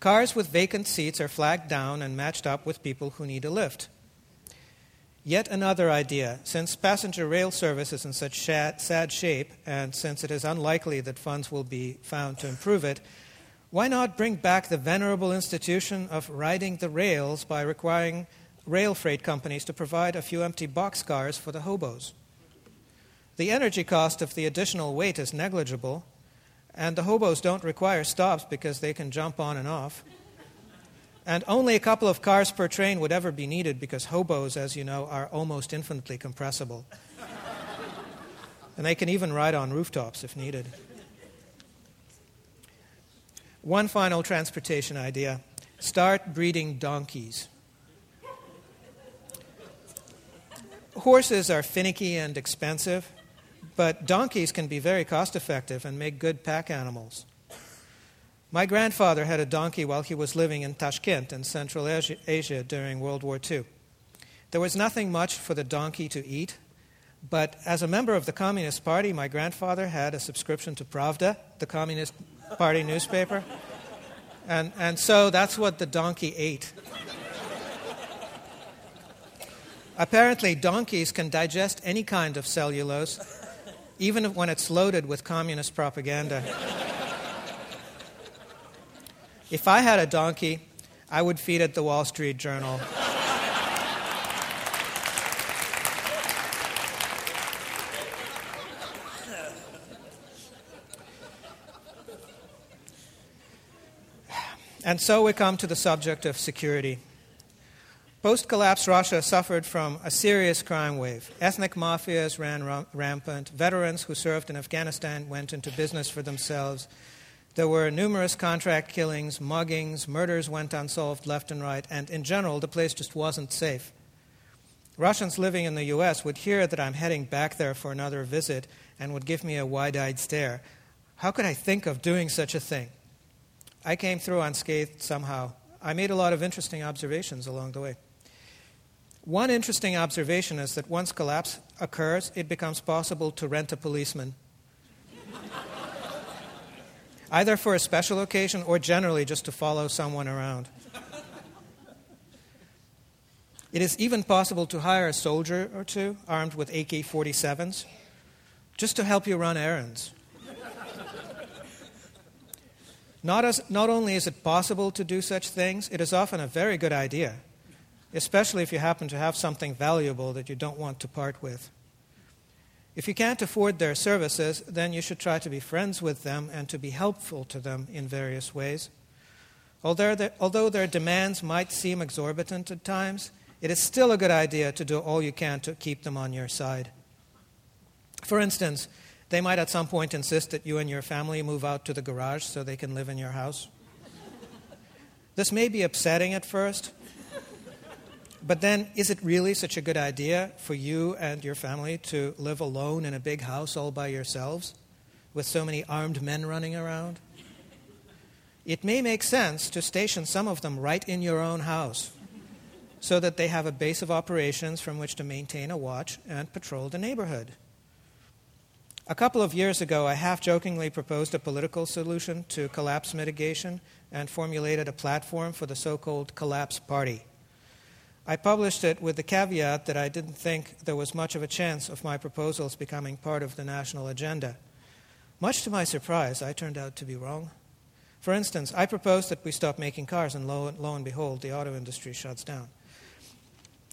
Cars with vacant seats are flagged down and matched up with people who need a lift. Yet another idea. Since passenger rail service is in such sad shape, and since it is unlikely that funds will be found to improve it, why not bring back the venerable institution of riding the rails by requiring rail freight companies to provide a few empty boxcars for the hobos? The energy cost of the additional weight is negligible, and the hobos don't require stops because they can jump on and off. And only a couple of cars per train would ever be needed because hobos, as you know, are almost infinitely compressible. and they can even ride on rooftops if needed. One final transportation idea start breeding donkeys. Horses are finicky and expensive, but donkeys can be very cost effective and make good pack animals. My grandfather had a donkey while he was living in Tashkent in Central Asia during World War II. There was nothing much for the donkey to eat, but as a member of the Communist Party, my grandfather had a subscription to Pravda, the Communist Party newspaper. And, and so that's what the donkey ate. Apparently, donkeys can digest any kind of cellulose even when it's loaded with communist propaganda. if I had a donkey, I would feed it the Wall Street Journal. and so we come to the subject of security. Post collapse Russia suffered from a serious crime wave. Ethnic mafias ran rampant. Veterans who served in Afghanistan went into business for themselves. There were numerous contract killings, muggings, murders went unsolved left and right, and in general, the place just wasn't safe. Russians living in the US would hear that I'm heading back there for another visit and would give me a wide eyed stare. How could I think of doing such a thing? I came through unscathed somehow. I made a lot of interesting observations along the way. One interesting observation is that once collapse occurs, it becomes possible to rent a policeman either for a special occasion or generally just to follow someone around. It is even possible to hire a soldier or two armed with AK 47s just to help you run errands. Not, as, not only is it possible to do such things, it is often a very good idea, especially if you happen to have something valuable that you don't want to part with. If you can't afford their services, then you should try to be friends with them and to be helpful to them in various ways. Although their demands might seem exorbitant at times, it is still a good idea to do all you can to keep them on your side. For instance, they might at some point insist that you and your family move out to the garage so they can live in your house. This may be upsetting at first, but then, is it really such a good idea for you and your family to live alone in a big house all by yourselves with so many armed men running around? It may make sense to station some of them right in your own house so that they have a base of operations from which to maintain a watch and patrol the neighborhood. A couple of years ago, I half jokingly proposed a political solution to collapse mitigation and formulated a platform for the so called Collapse Party. I published it with the caveat that I didn't think there was much of a chance of my proposals becoming part of the national agenda. Much to my surprise, I turned out to be wrong. For instance, I proposed that we stop making cars, and lo, lo and behold, the auto industry shuts down.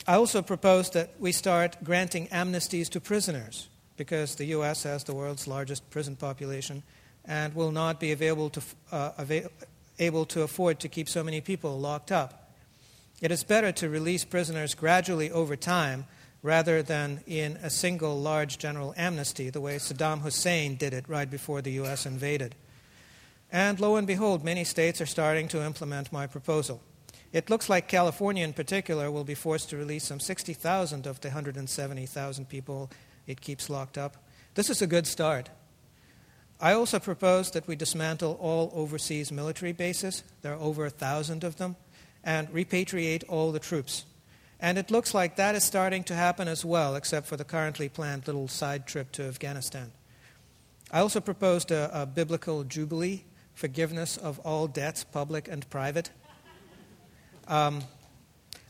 I also proposed that we start granting amnesties to prisoners, because the U.S. has the world's largest prison population and will not be able to, uh, able to afford to keep so many people locked up. It is better to release prisoners gradually over time rather than in a single large general amnesty, the way Saddam Hussein did it right before the U.S. invaded. And lo and behold, many states are starting to implement my proposal. It looks like California, in particular, will be forced to release some 60,000 of the 170,000 people it keeps locked up. This is a good start. I also propose that we dismantle all overseas military bases. There are over a thousand of them and repatriate all the troops. And it looks like that is starting to happen as well, except for the currently planned little side trip to Afghanistan. I also proposed a, a biblical jubilee, forgiveness of all debts, public and private. Um,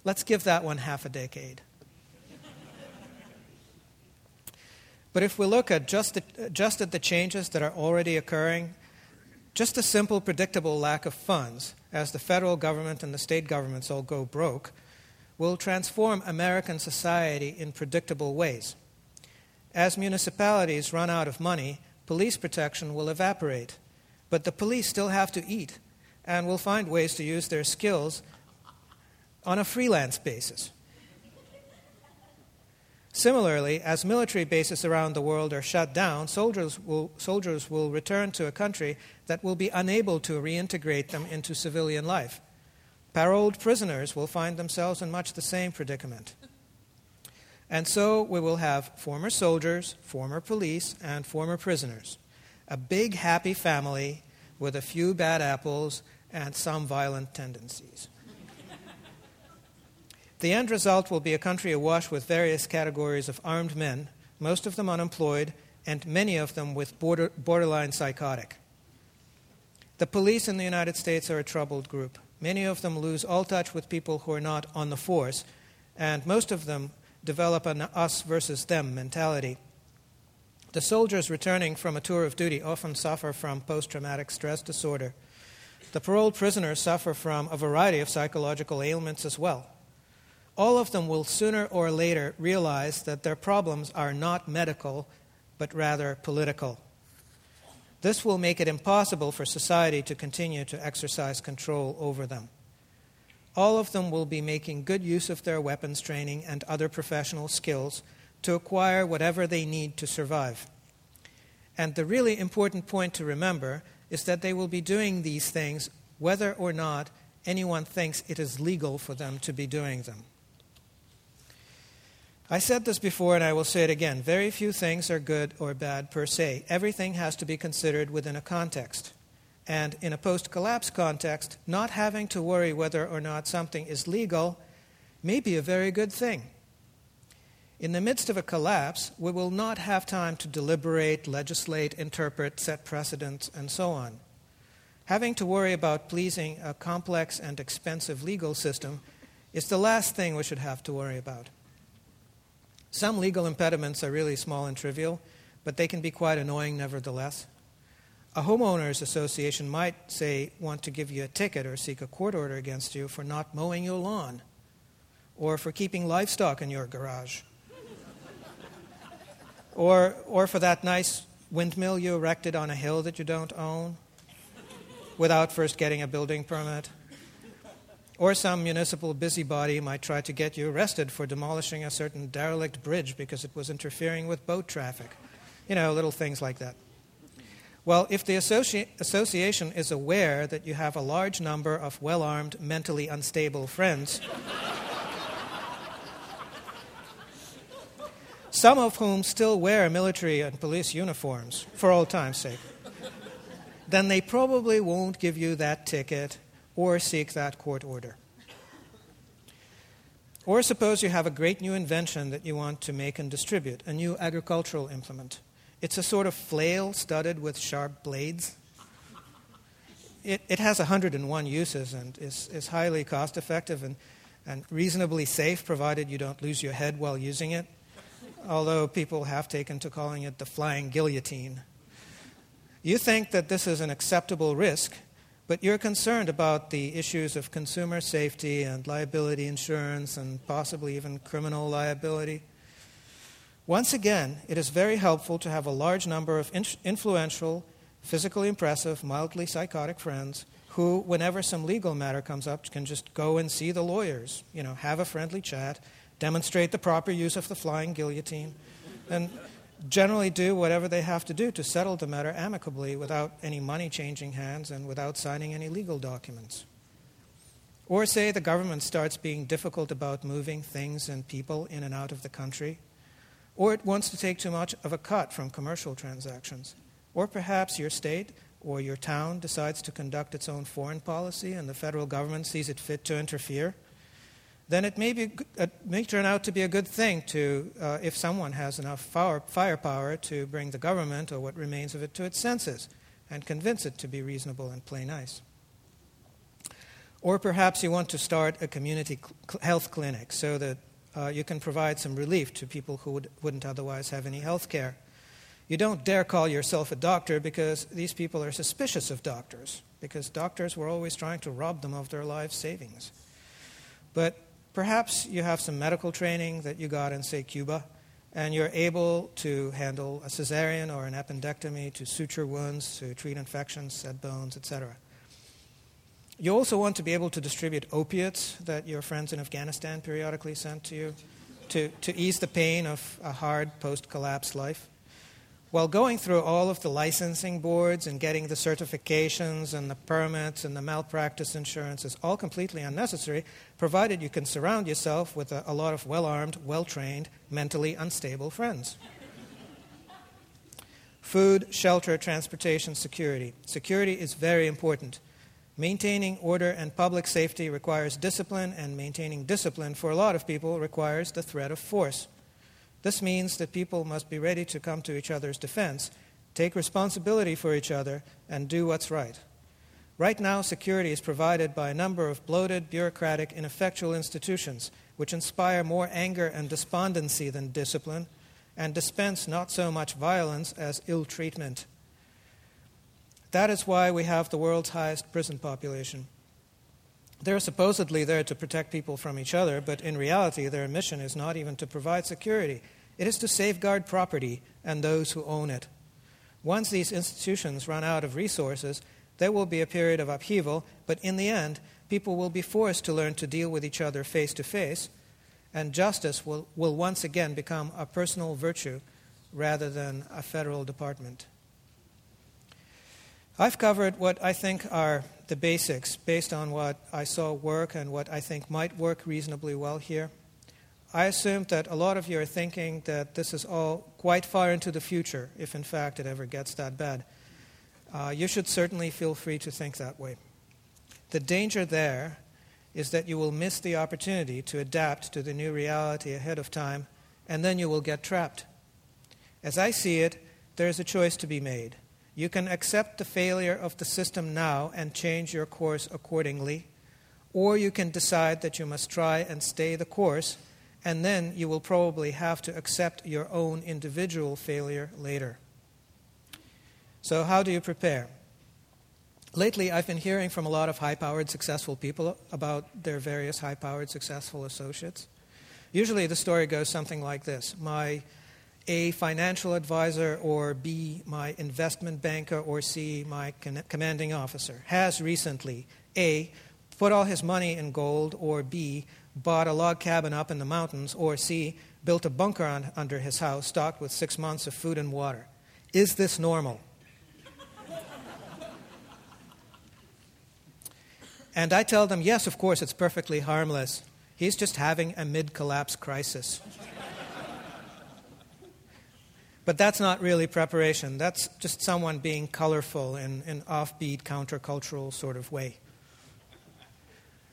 let's give that one half a decade. But if we look at just, the, just at the changes that are already occurring, just a simple, predictable lack of funds as the federal government and the state governments all go broke, will transform American society in predictable ways. As municipalities run out of money, police protection will evaporate. But the police still have to eat and will find ways to use their skills on a freelance basis. Similarly, as military bases around the world are shut down, soldiers will, soldiers will return to a country that will be unable to reintegrate them into civilian life. Paroled prisoners will find themselves in much the same predicament. And so we will have former soldiers, former police, and former prisoners. A big, happy family with a few bad apples and some violent tendencies. The end result will be a country awash with various categories of armed men, most of them unemployed, and many of them with border, borderline psychotic. The police in the United States are a troubled group. Many of them lose all touch with people who are not on the force, and most of them develop an us versus them mentality. The soldiers returning from a tour of duty often suffer from post traumatic stress disorder. The paroled prisoners suffer from a variety of psychological ailments as well all of them will sooner or later realize that their problems are not medical, but rather political. This will make it impossible for society to continue to exercise control over them. All of them will be making good use of their weapons training and other professional skills to acquire whatever they need to survive. And the really important point to remember is that they will be doing these things whether or not anyone thinks it is legal for them to be doing them. I said this before and I will say it again. Very few things are good or bad per se. Everything has to be considered within a context. And in a post collapse context, not having to worry whether or not something is legal may be a very good thing. In the midst of a collapse, we will not have time to deliberate, legislate, interpret, set precedents, and so on. Having to worry about pleasing a complex and expensive legal system is the last thing we should have to worry about. Some legal impediments are really small and trivial, but they can be quite annoying nevertheless. A homeowners association might say want to give you a ticket or seek a court order against you for not mowing your lawn or for keeping livestock in your garage or, or for that nice windmill you erected on a hill that you don't own without first getting a building permit or some municipal busybody might try to get you arrested for demolishing a certain derelict bridge because it was interfering with boat traffic. You know, little things like that. Well, if the associ- association is aware that you have a large number of well armed, mentally unstable friends, some of whom still wear military and police uniforms, for old time's sake, then they probably won't give you that ticket or seek that court order. Or suppose you have a great new invention that you want to make and distribute, a new agricultural implement. It's a sort of flail studded with sharp blades. It, it has 101 uses and is, is highly cost effective and, and reasonably safe, provided you don't lose your head while using it, although people have taken to calling it the flying guillotine. You think that this is an acceptable risk, but you're concerned about the issues of consumer safety and liability insurance and possibly even criminal liability. Once again, it is very helpful to have a large number of influential, physically impressive, mildly psychotic friends who, whenever some legal matter comes up, can just go and see the lawyers, you know, have a friendly chat, demonstrate the proper use of the flying guillotine, and generally do whatever they have to do to settle the matter amicably without any money changing hands and without signing any legal documents. Or say the government starts being difficult about moving things and people in and out of the country. Or it wants to take too much of a cut from commercial transactions. Or perhaps your state or your town decides to conduct its own foreign policy and the federal government sees it fit to interfere then it may, be, it may turn out to be a good thing to, uh, if someone has enough fire, firepower to bring the government or what remains of it to its senses and convince it to be reasonable and play nice. Or perhaps you want to start a community cl- health clinic so that uh, you can provide some relief to people who would, wouldn't otherwise have any health care. You don't dare call yourself a doctor because these people are suspicious of doctors, because doctors were always trying to rob them of their life savings. But Perhaps you have some medical training that you got in, say, Cuba, and you're able to handle a cesarean or an appendectomy to suture wounds, to treat infections, set bones, etc. You also want to be able to distribute opiates that your friends in Afghanistan periodically sent to you to, to ease the pain of a hard post collapse life. While going through all of the licensing boards and getting the certifications and the permits and the malpractice insurance is all completely unnecessary, provided you can surround yourself with a, a lot of well armed, well trained, mentally unstable friends. Food, shelter, transportation, security. Security is very important. Maintaining order and public safety requires discipline, and maintaining discipline for a lot of people requires the threat of force. This means that people must be ready to come to each other's defense, take responsibility for each other, and do what's right. Right now, security is provided by a number of bloated, bureaucratic, ineffectual institutions which inspire more anger and despondency than discipline and dispense not so much violence as ill treatment. That is why we have the world's highest prison population. They're supposedly there to protect people from each other, but in reality, their mission is not even to provide security. It is to safeguard property and those who own it. Once these institutions run out of resources, there will be a period of upheaval, but in the end, people will be forced to learn to deal with each other face to face, and justice will, will once again become a personal virtue rather than a federal department. I've covered what I think are the basics based on what I saw work and what I think might work reasonably well here. I assume that a lot of you are thinking that this is all quite far into the future, if in fact it ever gets that bad. Uh, you should certainly feel free to think that way. The danger there is that you will miss the opportunity to adapt to the new reality ahead of time, and then you will get trapped. As I see it, there is a choice to be made. You can accept the failure of the system now and change your course accordingly, or you can decide that you must try and stay the course and then you will probably have to accept your own individual failure later. So, how do you prepare? Lately, I've been hearing from a lot of high powered, successful people about their various high powered, successful associates. Usually, the story goes something like this My A, financial advisor, or B, my investment banker, or C, my commanding officer, has recently A, put all his money in gold, or B, bought a log cabin up in the mountains, or C, built a bunker on, under his house stocked with six months of food and water. Is this normal? and I tell them, yes, of course, it's perfectly harmless. He's just having a mid collapse crisis. But that's not really preparation. That's just someone being colorful in an offbeat, countercultural sort of way.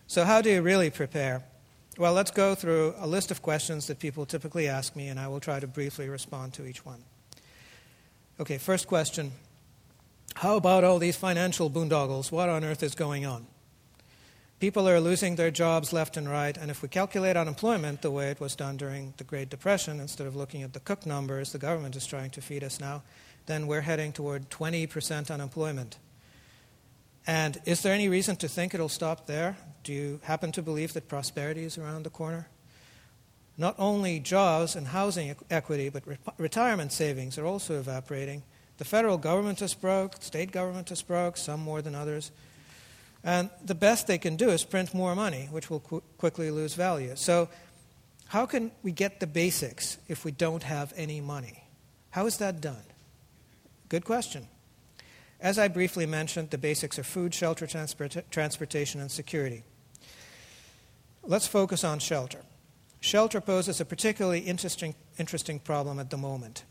So, how do you really prepare? Well, let's go through a list of questions that people typically ask me, and I will try to briefly respond to each one. Okay, first question How about all these financial boondoggles? What on earth is going on? People are losing their jobs left and right, and if we calculate unemployment the way it was done during the Great Depression, instead of looking at the cook numbers the government is trying to feed us now, then we're heading toward 20% unemployment. And is there any reason to think it'll stop there? Do you happen to believe that prosperity is around the corner? Not only jobs and housing equity, but re- retirement savings are also evaporating. The federal government is broke, state government is broke, some more than others. And the best they can do is print more money, which will qu- quickly lose value. So, how can we get the basics if we don't have any money? How is that done? Good question. As I briefly mentioned, the basics are food, shelter, transport, transportation, and security. Let's focus on shelter. Shelter poses a particularly interesting, interesting problem at the moment.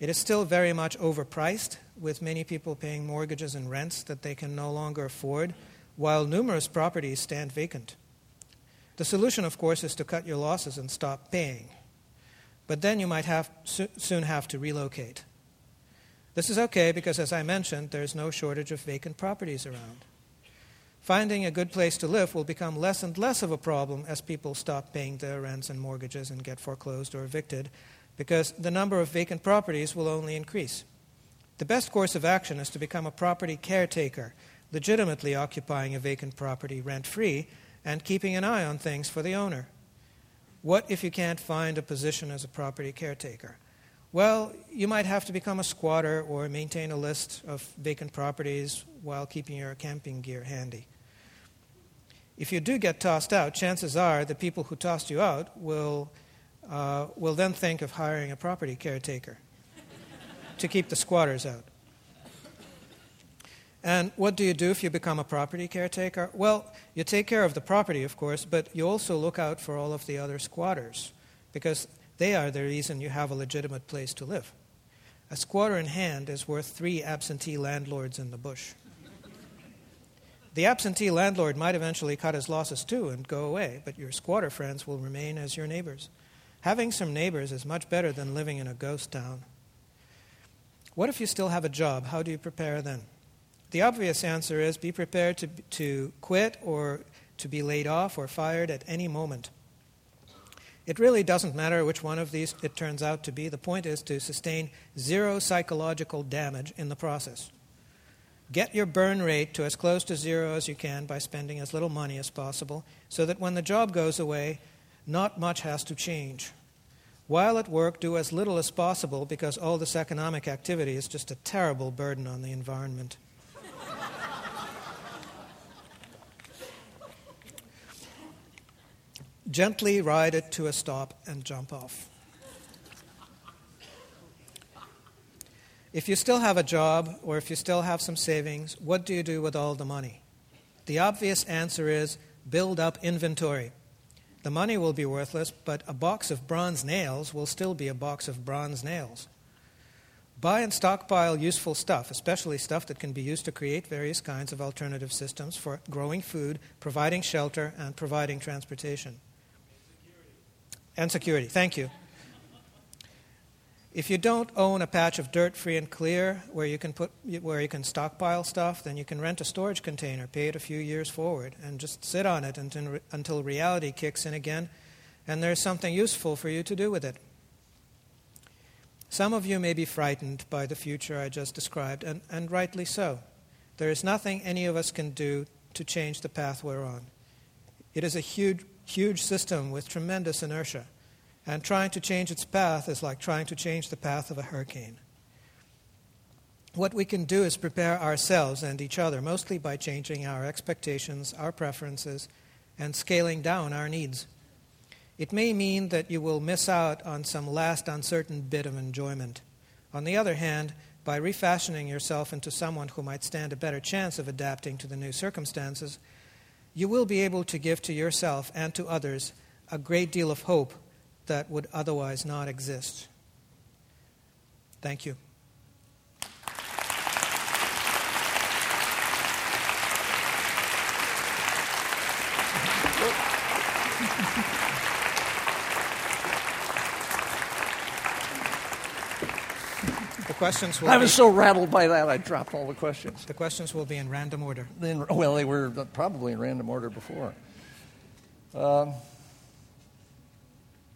It is still very much overpriced, with many people paying mortgages and rents that they can no longer afford, while numerous properties stand vacant. The solution, of course, is to cut your losses and stop paying. But then you might have, soon have to relocate. This is okay because, as I mentioned, there's no shortage of vacant properties around. Finding a good place to live will become less and less of a problem as people stop paying their rents and mortgages and get foreclosed or evicted, because the number of vacant properties will only increase. The best course of action is to become a property caretaker, legitimately occupying a vacant property rent free and keeping an eye on things for the owner. What if you can't find a position as a property caretaker? Well, you might have to become a squatter or maintain a list of vacant properties while keeping your camping gear handy. If you do get tossed out, chances are the people who tossed you out will, uh, will then think of hiring a property caretaker to keep the squatters out. And what do you do if you become a property caretaker? Well, you take care of the property, of course, but you also look out for all of the other squatters because they are the reason you have a legitimate place to live. A squatter in hand is worth three absentee landlords in the bush. The absentee landlord might eventually cut his losses too and go away, but your squatter friends will remain as your neighbors. Having some neighbors is much better than living in a ghost town. What if you still have a job? How do you prepare then? The obvious answer is be prepared to, to quit or to be laid off or fired at any moment. It really doesn't matter which one of these it turns out to be. The point is to sustain zero psychological damage in the process. Get your burn rate to as close to zero as you can by spending as little money as possible so that when the job goes away, not much has to change. While at work, do as little as possible because all this economic activity is just a terrible burden on the environment. Gently ride it to a stop and jump off. If you still have a job or if you still have some savings, what do you do with all the money? The obvious answer is build up inventory. The money will be worthless, but a box of bronze nails will still be a box of bronze nails. Buy and stockpile useful stuff, especially stuff that can be used to create various kinds of alternative systems for growing food, providing shelter, and providing transportation. And security. Thank you. If you don't own a patch of dirt free and clear where you can put where you can stockpile stuff, then you can rent a storage container, pay it a few years forward, and just sit on it until, until reality kicks in again, and there's something useful for you to do with it. Some of you may be frightened by the future I just described, and, and rightly so. There is nothing any of us can do to change the path we're on. It is a huge, huge system with tremendous inertia. And trying to change its path is like trying to change the path of a hurricane. What we can do is prepare ourselves and each other, mostly by changing our expectations, our preferences, and scaling down our needs. It may mean that you will miss out on some last uncertain bit of enjoyment. On the other hand, by refashioning yourself into someone who might stand a better chance of adapting to the new circumstances, you will be able to give to yourself and to others a great deal of hope that would otherwise not exist. Thank you. Questions will I was be, so rattled by that, I dropped all the questions. the questions will be in random order. Then, well, they were probably in random order before. Um,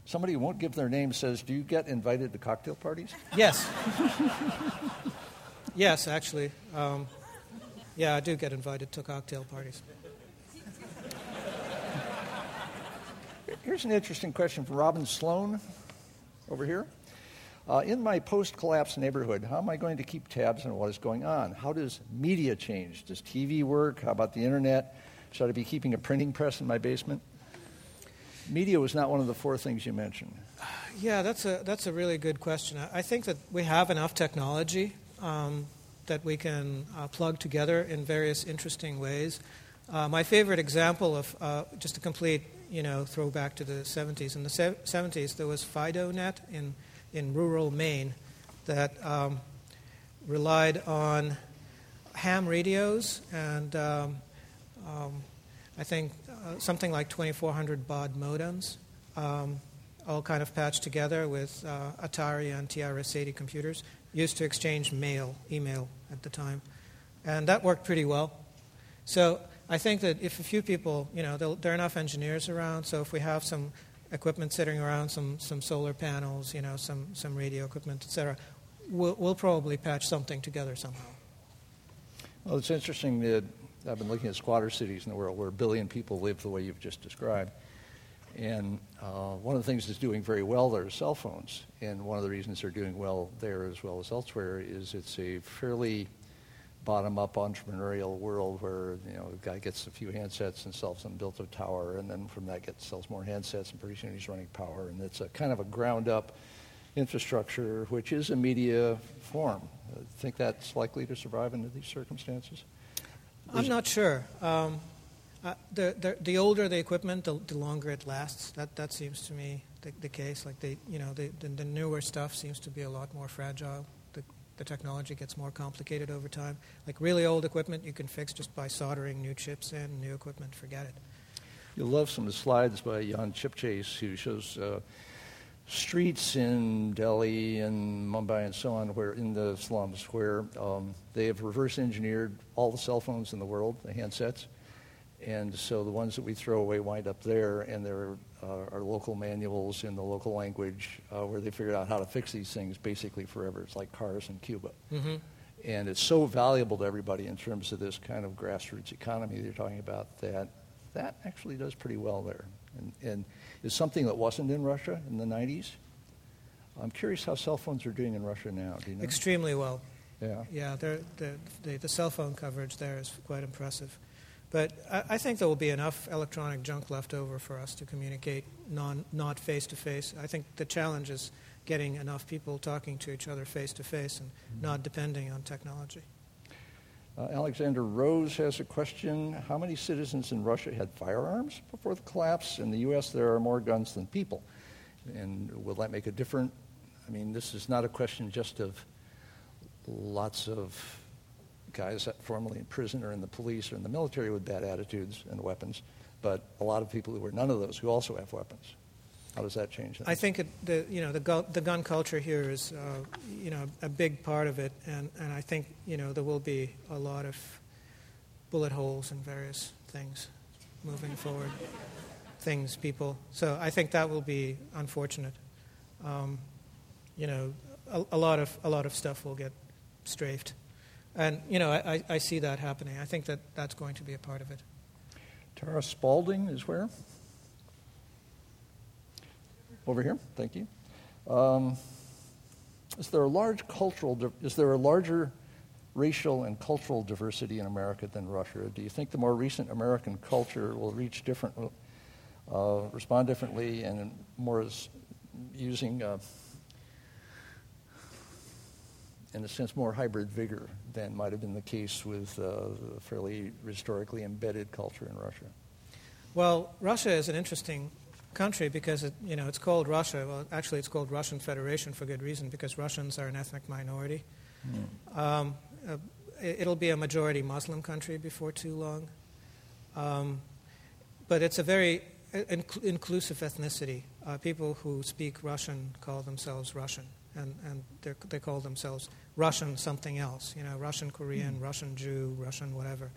somebody who won't give their name says, "Do you get invited to cocktail parties?" Yes. yes, actually. Um, yeah, I do get invited to cocktail parties. Here's an interesting question from Robin Sloan over here. Uh, in my post collapse neighborhood, how am I going to keep tabs on what is going on? How does media change? Does TV work? How about the internet? Should I be keeping a printing press in my basement? Media was not one of the four things you mentioned. Yeah, that's a, that's a really good question. I think that we have enough technology um, that we can uh, plug together in various interesting ways. Uh, my favorite example of, uh, just a complete, you know, throwback to the 70s. In the 70s, there was FidoNet in in rural Maine that um, relied on ham radios and um, um, I think uh, something like 2,400 baud modems, um, all kind of patched together with uh, Atari and TRS-80 computers, used to exchange mail, email at the time, and that worked pretty well. So I think that if a few people, you know, there are enough engineers around, so if we have some equipment sitting around, some, some solar panels, you know, some, some radio equipment, etc. We'll, we'll probably patch something together somehow. Well, it's interesting that I've been looking at squatter cities in the world where a billion people live the way you've just described. And uh, one of the things that's doing very well there is cell phones. And one of the reasons they're doing well there as well as elsewhere is it's a fairly bottom-up entrepreneurial world where you know a guy gets a few handsets and sells them, built a tower, and then from that gets sells more handsets, and pretty soon he's running power, and it's a kind of a ground-up infrastructure, which is a media form. I think that's likely to survive under these circumstances. There's I'm not sure. Um, uh, the, the, the, older the equipment, the, the, longer it lasts. That, that seems to me the, the case. Like they, you know, the, the newer stuff seems to be a lot more fragile the technology gets more complicated over time. Like really old equipment, you can fix just by soldering new chips in. New equipment, forget it. You'll love some of the slides by Jan Chipchase, who shows uh, streets in Delhi and Mumbai and so on, where in the slums, where um, they have reverse engineered all the cell phones in the world, the handsets, and so the ones that we throw away wind up there, and there uh, are local manuals in the local language uh, where they figured out how to fix these things basically forever. It's like cars in Cuba. Mm-hmm. And it's so valuable to everybody in terms of this kind of grassroots economy they're talking about that that actually does pretty well there. And, and is something that wasn't in Russia in the 90s. I'm curious how cell phones are doing in Russia now. Do you know? Extremely well. Yeah. Yeah, the, the, the cell phone coverage there is quite impressive. But I, I, think there will be enough electronic junk left over for us to communicate non, not face to face. I think the challenge is getting enough people talking to each other face to face and not depending on technology. Uh, Alexander Rose has a question. How many citizens in Russia had firearms before the collapse? In the U.S., there are more guns than people. And will that make a difference? I mean, this is not a question just of lots of guys formerly in prison or in the police or in the military with bad attitudes and weapons, but a lot of people who are none of those who also have weapons. How does that change? I think it, the you know the gun, the gun culture here is uh, you know a big part of it, and, and I think you know there will be a lot of bullet holes and various things moving forward, things people. So I think that will be unfortunate. Um, you know, a, a, lot of a lot of stuff will get strafed, and you know I, I see that happening. I think that that's going to be a part of it. Tara Spalding is where? Over here, thank you. Um, is there a large cultural, is there a larger racial and cultural diversity in America than Russia? Do you think the more recent American culture will reach different, uh, respond differently and more using, uh, in a sense, more hybrid vigor than might have been the case with uh, the fairly historically embedded culture in Russia? Well, Russia is an interesting country because it, you know it's called Russia. Well, actually, it's called Russian Federation for good reason because Russians are an ethnic minority. Mm. Um, uh, it'll be a majority Muslim country before too long, um, but it's a very inc- inclusive ethnicity. Uh, people who speak Russian call themselves Russian, and, and they call themselves Russian something else. You know, Russian Korean, mm. Russian Jew, Russian whatever.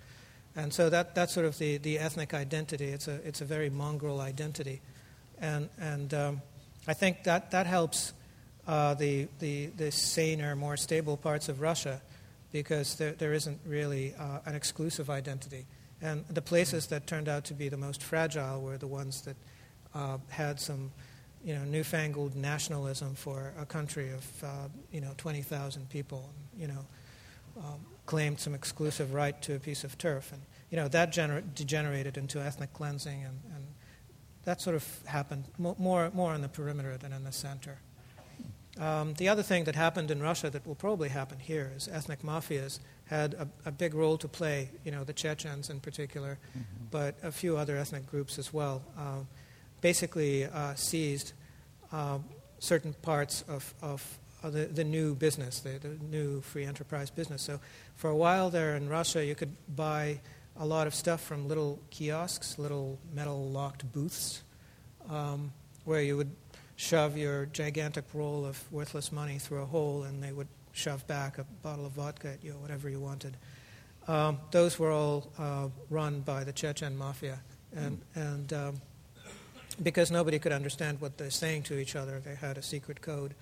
And so that, that's sort of the, the ethnic identity. It's a, it's a very mongrel identity. And, and um, I think that, that helps uh, the, the, the saner, more stable parts of Russia because there, there isn't really uh, an exclusive identity. And the places that turned out to be the most fragile were the ones that uh, had some you know, newfangled nationalism for a country of uh, you know, 20,000 people, you know, um, claimed some exclusive right to a piece of turf. And you know, that gener- degenerated into ethnic cleansing and, and that sort of happened more, more on the perimeter than in the center. Um, the other thing that happened in Russia that will probably happen here is ethnic mafias had a, a big role to play, you know, the Chechens in particular, mm-hmm. but a few other ethnic groups as well, uh, basically uh, seized uh, certain parts of, of the, the new business, the, the new free enterprise business. So for a while there in Russia, you could buy a lot of stuff from little kiosks, little metal locked booths, um, where you would shove your gigantic roll of worthless money through a hole and they would shove back a bottle of vodka at you, whatever you wanted. Um, those were all uh, run by the Chechen mafia. And, and um, because nobody could understand what they're saying to each other, they had a secret code.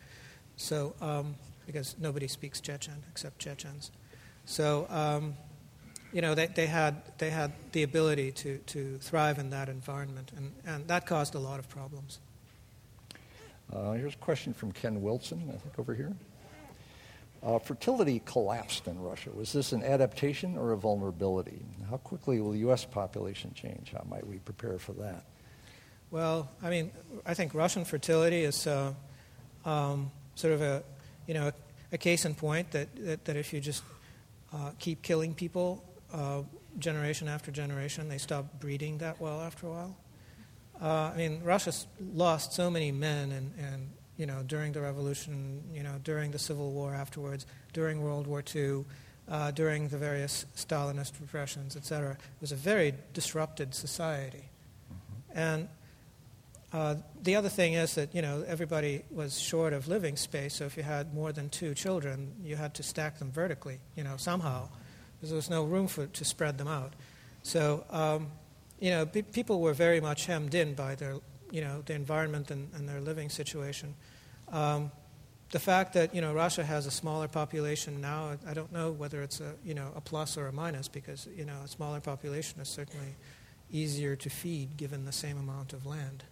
So, um, because nobody speaks Chechen except Chechens. So, um, you know, they, they, had, they had the ability to, to thrive in that environment, and, and that caused a lot of problems. Uh, here's a question from Ken Wilson, I think over here. Uh, fertility collapsed in Russia. Was this an adaptation or a vulnerability? How quickly will the U.S. population change? How might we prepare for that? Well, I mean, I think Russian fertility is uh, um, sort of a, you know, a, case in point that, that, that if you just uh, keep killing people uh, generation after generation. They stop breeding that well after a while. Uh, I mean, Russia's lost so many men, and, and you know, during the revolution, you know, during the Civil War afterwards, during World War II, uh, during the various Stalinist repressions, etc. It was a very disrupted society, mm-hmm. and uh, the other thing is that you know everybody was short of living space. So if you had more than two children, you had to stack them vertically, you know, somehow because there was no room for, to spread them out. So, um, you know, pe- people were very much hemmed in by their, you know, the environment and, and their living situation. Um, the fact that you know Russia has a smaller population now, I don't know whether it's a you know a plus or a minus because you know a smaller population is certainly easier to feed given the same amount of land.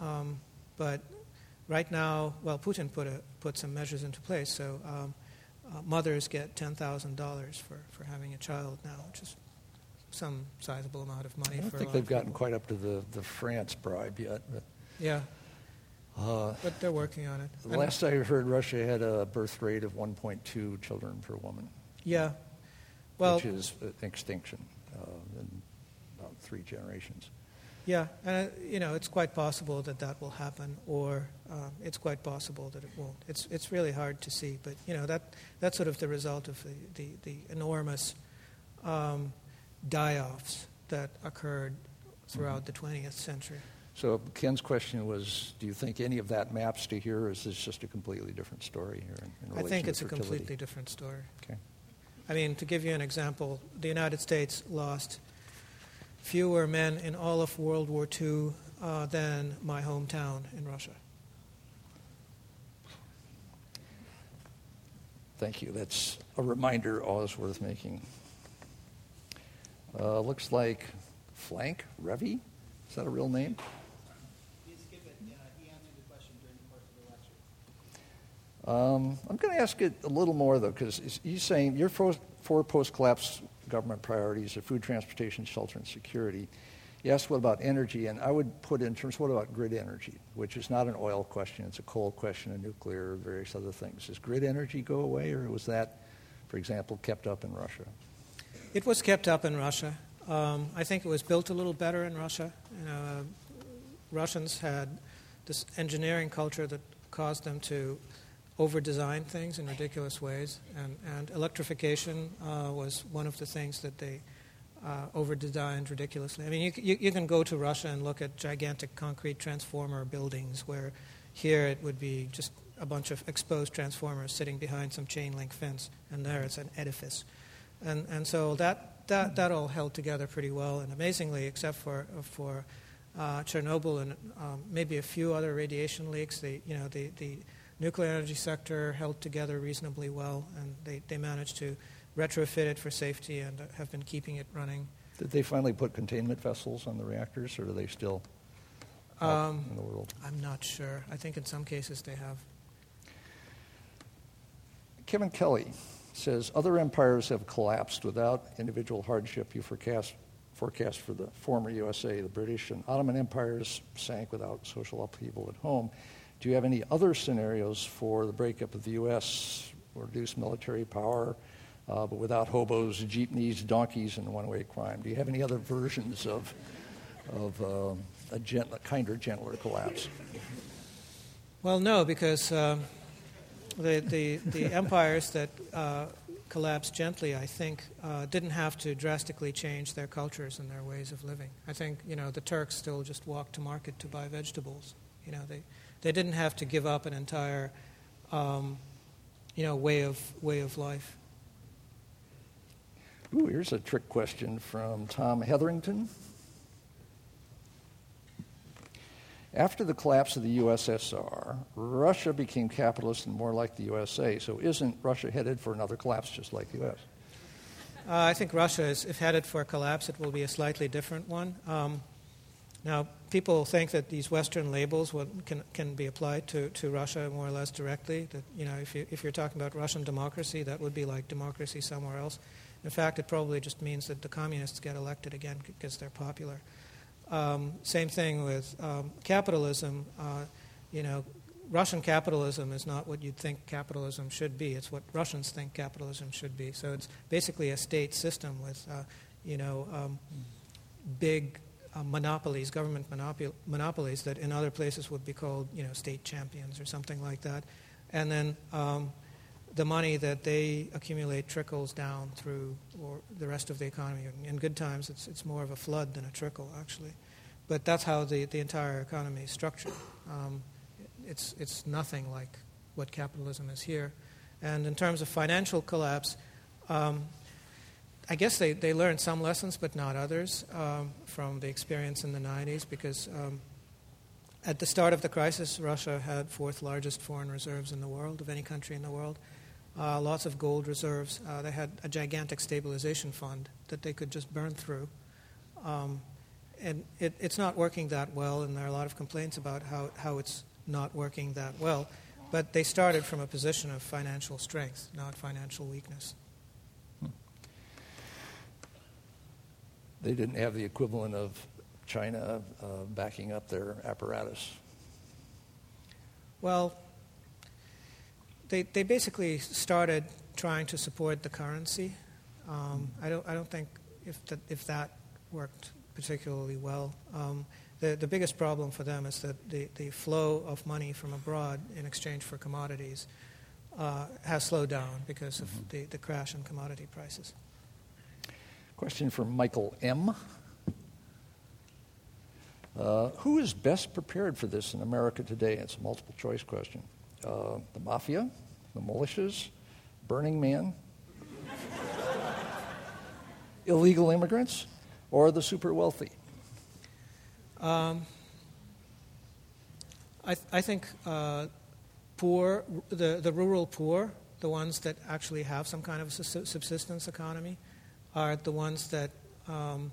Um, but right now, well, Putin put a, put some measures into place, so um, uh, mothers get $10,000 for, for having a child now, which is some sizable amount of money. I don't think they've gotten quite up to the, the France bribe yet. But. Yeah. Uh, but they're working on it. The last I heard, Russia had a birth rate of 1.2 children per woman. Yeah. Well, which is extinction uh, in about three generations. Yeah, and uh, you know, it's quite possible that that will happen, or um, it's quite possible that it won't. It's it's really hard to see, but you know that that's sort of the result of the the, the enormous um, die-offs that occurred throughout mm-hmm. the 20th century. So Ken's question was, do you think any of that maps to here, or is this just a completely different story here? In, in I think it's a completely different story. Okay. I mean, to give you an example, the United States lost fewer men in all of World War II uh, than my hometown in Russia. Thank you. That's a reminder always worth making. Uh, looks like Flank Revy. Is that a real name? Um, I'm going to ask it a little more, though, because he's saying your four post collapse government priorities are food, transportation, shelter, and security. Asked, what about energy? And I would put in terms, what about grid energy, which is not an oil question, it's a coal question, a nuclear, various other things. Does grid energy go away, or was that, for example, kept up in Russia? It was kept up in Russia. Um, I think it was built a little better in Russia. You know, uh, Russians had this engineering culture that caused them to over design things in ridiculous ways. And, and electrification uh, was one of the things that they uh, over designed ridiculously. I mean, you, you, you, can go to Russia and look at gigantic concrete transformer buildings where here it would be just a bunch of exposed transformers sitting behind some chain link fence, and there it's an edifice. And, and so that, that, that all held together pretty well, and amazingly, except for, for uh, Chernobyl and um, maybe a few other radiation leaks, the, you know, the, the nuclear energy sector held together reasonably well, and they, they managed to retrofit it for safety and have been keeping it running. Did they finally put containment vessels on the reactors, or are they still um, in the world? I'm not sure. I think in some cases they have. Kevin Kelly says other empires have collapsed without individual hardship. You forecast forecast for the former USA, the British and Ottoman empires sank without social upheaval at home. Do you have any other scenarios for the breakup of the U.S., reduced military power, uh, but without hobos, jeepneys, donkeys, and one-way crime? Do you have any other versions of, of uh, a gent- kinder, gentler collapse? Well, no, because um, the, the, the empires that uh, collapsed gently, I think, uh, didn't have to drastically change their cultures and their ways of living. I think, you know, the Turks still just walked to market to buy vegetables. You know, they, they didn't have to give up an entire, um, you know, way of way of life. Ooh, here's a trick question from Tom Hetherington. After the collapse of the USSR, Russia became capitalist and more like the USA. So isn't Russia headed for another collapse just like the US? Uh, I think Russia is, if headed for a collapse, it will be a slightly different one. Um, now, people think that these Western labels can, can be applied to, to Russia more or less directly. That, you know, if, you, if you're talking about Russian democracy, that would be like democracy somewhere else. In fact, it probably just means that the communists get elected again because they're popular. Um, same thing with um, capitalism. Uh, you know, Russian capitalism is not what you'd think capitalism should be. It's what Russians think capitalism should be. So it's basically a state system with, uh, you know, um, big uh, monopolies, government monopolies that in other places would be called, you know, state champions or something like that. And then um, the money that they accumulate trickles down through or the rest of the economy. In good times, it's, it's more of a flood than a trickle, actually. But that's how the, the entire economy is structured. Um, it's, it's nothing like what capitalism is here. And in terms of financial collapse, um, I guess they, they learned some lessons, but not others, um, from the experience in the 90s, because um, at the start of the crisis, Russia had fourth largest foreign reserves in the world, of any country in the world. Uh, lots of gold reserves. Uh, they had a gigantic stabilization fund that they could just burn through. Um, and it, it's not working that well, and there are a lot of complaints about how, how it's not working that well. But they started from a position of financial strength, not financial weakness. They didn't have the equivalent of China uh, backing up their apparatus. Well, they, they basically started trying to support the currency. Um, I, don't, I don't think if that, if that worked particularly well. Um, the, the biggest problem for them is that the, the flow of money from abroad in exchange for commodities uh, has slowed down because of mm-hmm. the, the crash in commodity prices. Question from Michael M. Uh, who is best prepared for this in America today? It's a multiple choice question. Uh, the mafia, the militias, Burning Man, illegal immigrants, or the super wealthy? Um, I, th- I, think uh, poor, the, the rural poor, the ones that actually have some kind of subsistence economy, are the ones that um,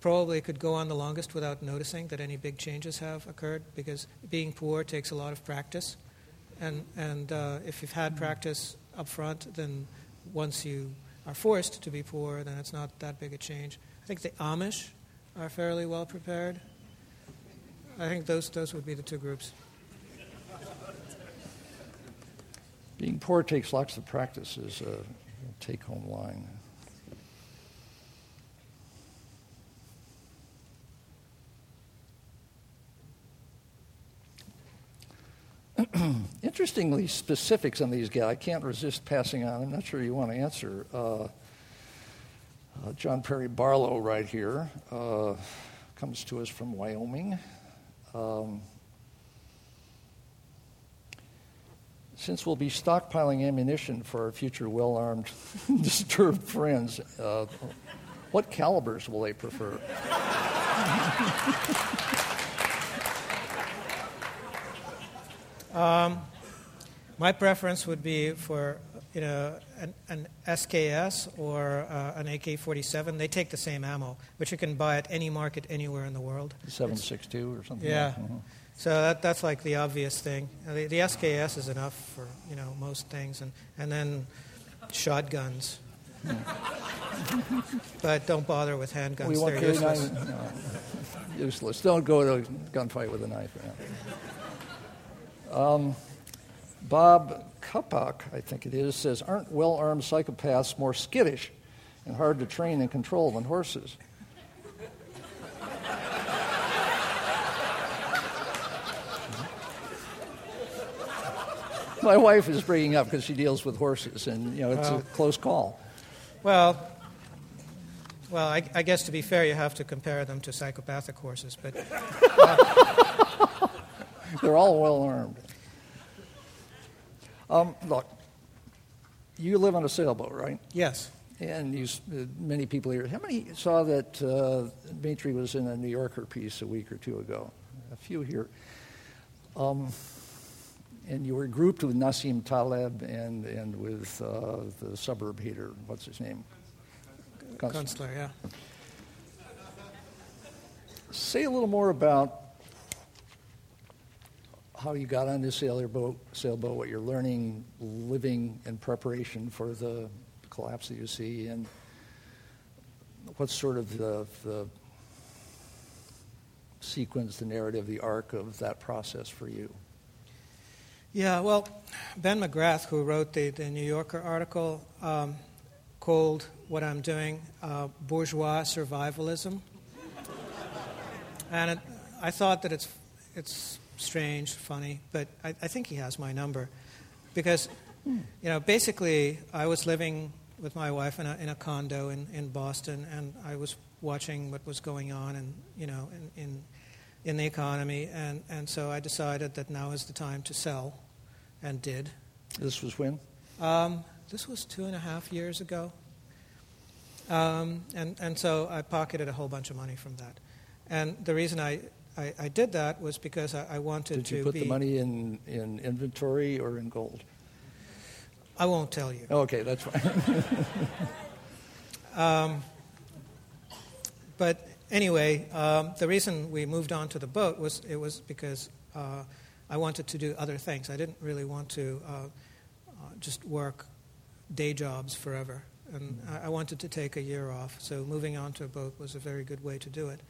probably could go on the longest without noticing that any big changes have occurred because being poor takes a lot of practice. And, and uh, if you've had practice up front, then once you are forced to be poor, then it's not that big a change. I think the Amish are fairly well prepared. I think those, those would be the two groups. Being poor takes lots of practice is a take home line. Interestingly, specifics on these guys, I can't resist passing on. I'm not sure you want to answer. Uh, uh, John Perry Barlow, right here, uh, comes to us from Wyoming. Um, since we'll be stockpiling ammunition for our future well armed, disturbed friends, uh, what calibers will they prefer? Um, my preference would be for you know an, an SKS or uh, an AK-47. They take the same ammo, which you can buy at any market anywhere in the world. 7.62 or something. Yeah. Like mm-hmm. So that, that's like the obvious thing. The, the, SKS is enough for you know most things, and and then shotguns. but don't bother with handguns. We They're useless. No. useless. Don't go to a gunfight with a knife. Um, Bob Kupak, I think it is, says, Aren't well armed psychopaths more skittish and hard to train and control than horses? My wife is bringing up because she deals with horses, and you know it's well, a close call. Well, well, I, I, guess to be fair, you have to compare them to psychopathic horses, but uh, they're all well armed. Um, look, you live on a sailboat, right? Yes. And you, uh, many people here. How many saw that uh, was in a New Yorker piece a week or two ago? A few here. Um, and you were grouped with Nassim Taleb and, and with uh, the suburb hater. What's his name? Kunstler, yeah. Say a little more about how you got on this sailboat, sailboat, what you're learning, living in preparation for the collapse that you see, and what's sort of the, the sequence, the narrative, the arc of that process for you? Yeah, well, Ben McGrath, who wrote the, the New Yorker article, um, called what I'm doing uh, bourgeois survivalism. and it, I thought that it's, it's strange, funny, but I, I think he has my number. Because, you know, basically, I was living with my wife in a, in a condo in, in Boston, and I was watching what was going on and, you know, in, in, in the economy. And, and so I decided that now is the time to sell, and did. This was when? Um, this was two and a half years ago. Um, and, and so I pocketed a whole bunch of money from that. And the reason I I, I did that was because I, I wanted to. Did you put be, the money in, in inventory or in gold? I won't tell you. Okay, that's fine. um, but anyway, um, the reason we moved on to the boat was it was because uh, I wanted to do other things. I didn't really want to uh, uh, just work day jobs forever, and mm-hmm. I, I wanted to take a year off. So moving on to a boat was a very good way to do it.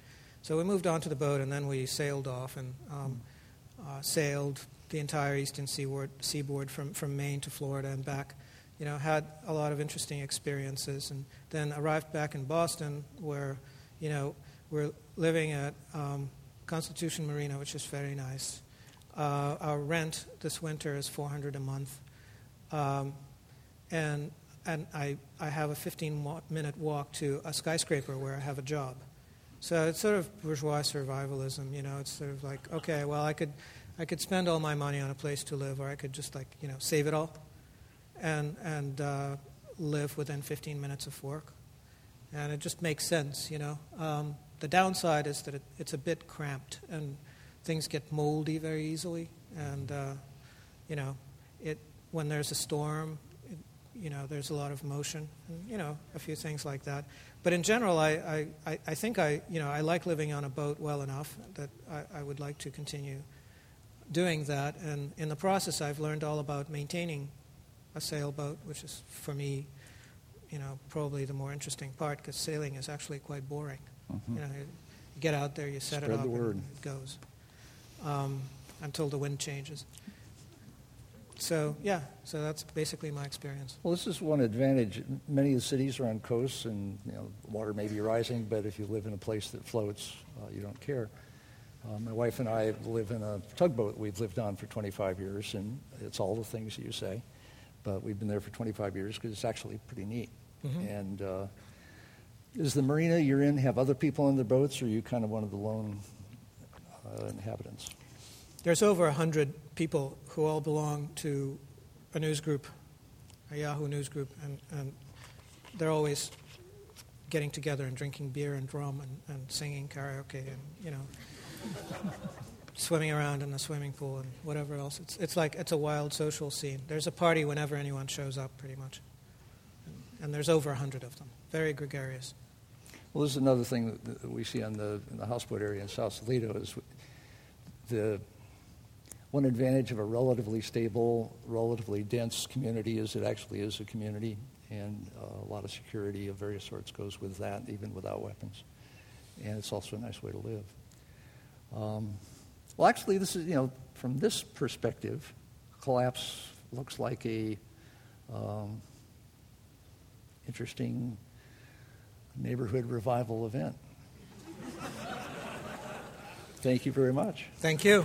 So we moved on to the boat, and then we sailed off and um, uh, sailed the entire eastern seaboard, seaboard from, from Maine to Florida and back. You know, had a lot of interesting experiences, and then arrived back in Boston, where, you know, we're living at um, Constitution Marina, which is very nice. Uh, our rent this winter is 400 a month, um, and and I, I have a 15 minute walk to a skyscraper where I have a job. So it's sort of bourgeois survivalism, you know. It's sort of like, okay, well, I could, I could spend all my money on a place to live, or I could just like, you know, save it all, and and uh, live within 15 minutes of work, and it just makes sense, you know. Um, the downside is that it, it's a bit cramped, and things get moldy very easily, and uh, you know, it when there's a storm, it, you know, there's a lot of motion, and, you know, a few things like that. But in general, I, I, I think I, you know, I like living on a boat well enough that I, I would like to continue doing that. And in the process, I've learned all about maintaining a sailboat, which is, for me, you know, probably the more interesting part because sailing is actually quite boring. Mm-hmm. You know, you get out there, you set Spread it up, and it goes um, until the wind changes. So, yeah, so that's basically my experience. Well, this is one advantage. Many of the cities are on coasts, and you know, water may be rising, but if you live in a place that floats, uh, you don't care. Uh, my wife and I live in a tugboat we've lived on for 25 years, and it's all the things you say. But we've been there for 25 years because it's actually pretty neat. Mm-hmm. And uh, is the marina you're in have other people on the boats, or are you kind of one of the lone uh, inhabitants? There's over 100 people who all belong to a news group, a Yahoo news group, and, and they're always getting together and drinking beer and rum and, and singing karaoke and, you know, swimming around in the swimming pool and whatever else. It's, it's like it's a wild social scene. There's a party whenever anyone shows up, pretty much. And, and there's over 100 of them. Very gregarious. Well, this is another thing that we see on the, in the houseboat area in South Sausalito is the one advantage of a relatively stable, relatively dense community is it actually is a community, and uh, a lot of security of various sorts goes with that, even without weapons. And it's also a nice way to live. Um, well, actually, this is, you know, from this perspective, collapse looks like a um, interesting neighborhood revival event. Thank you very much. Thank you.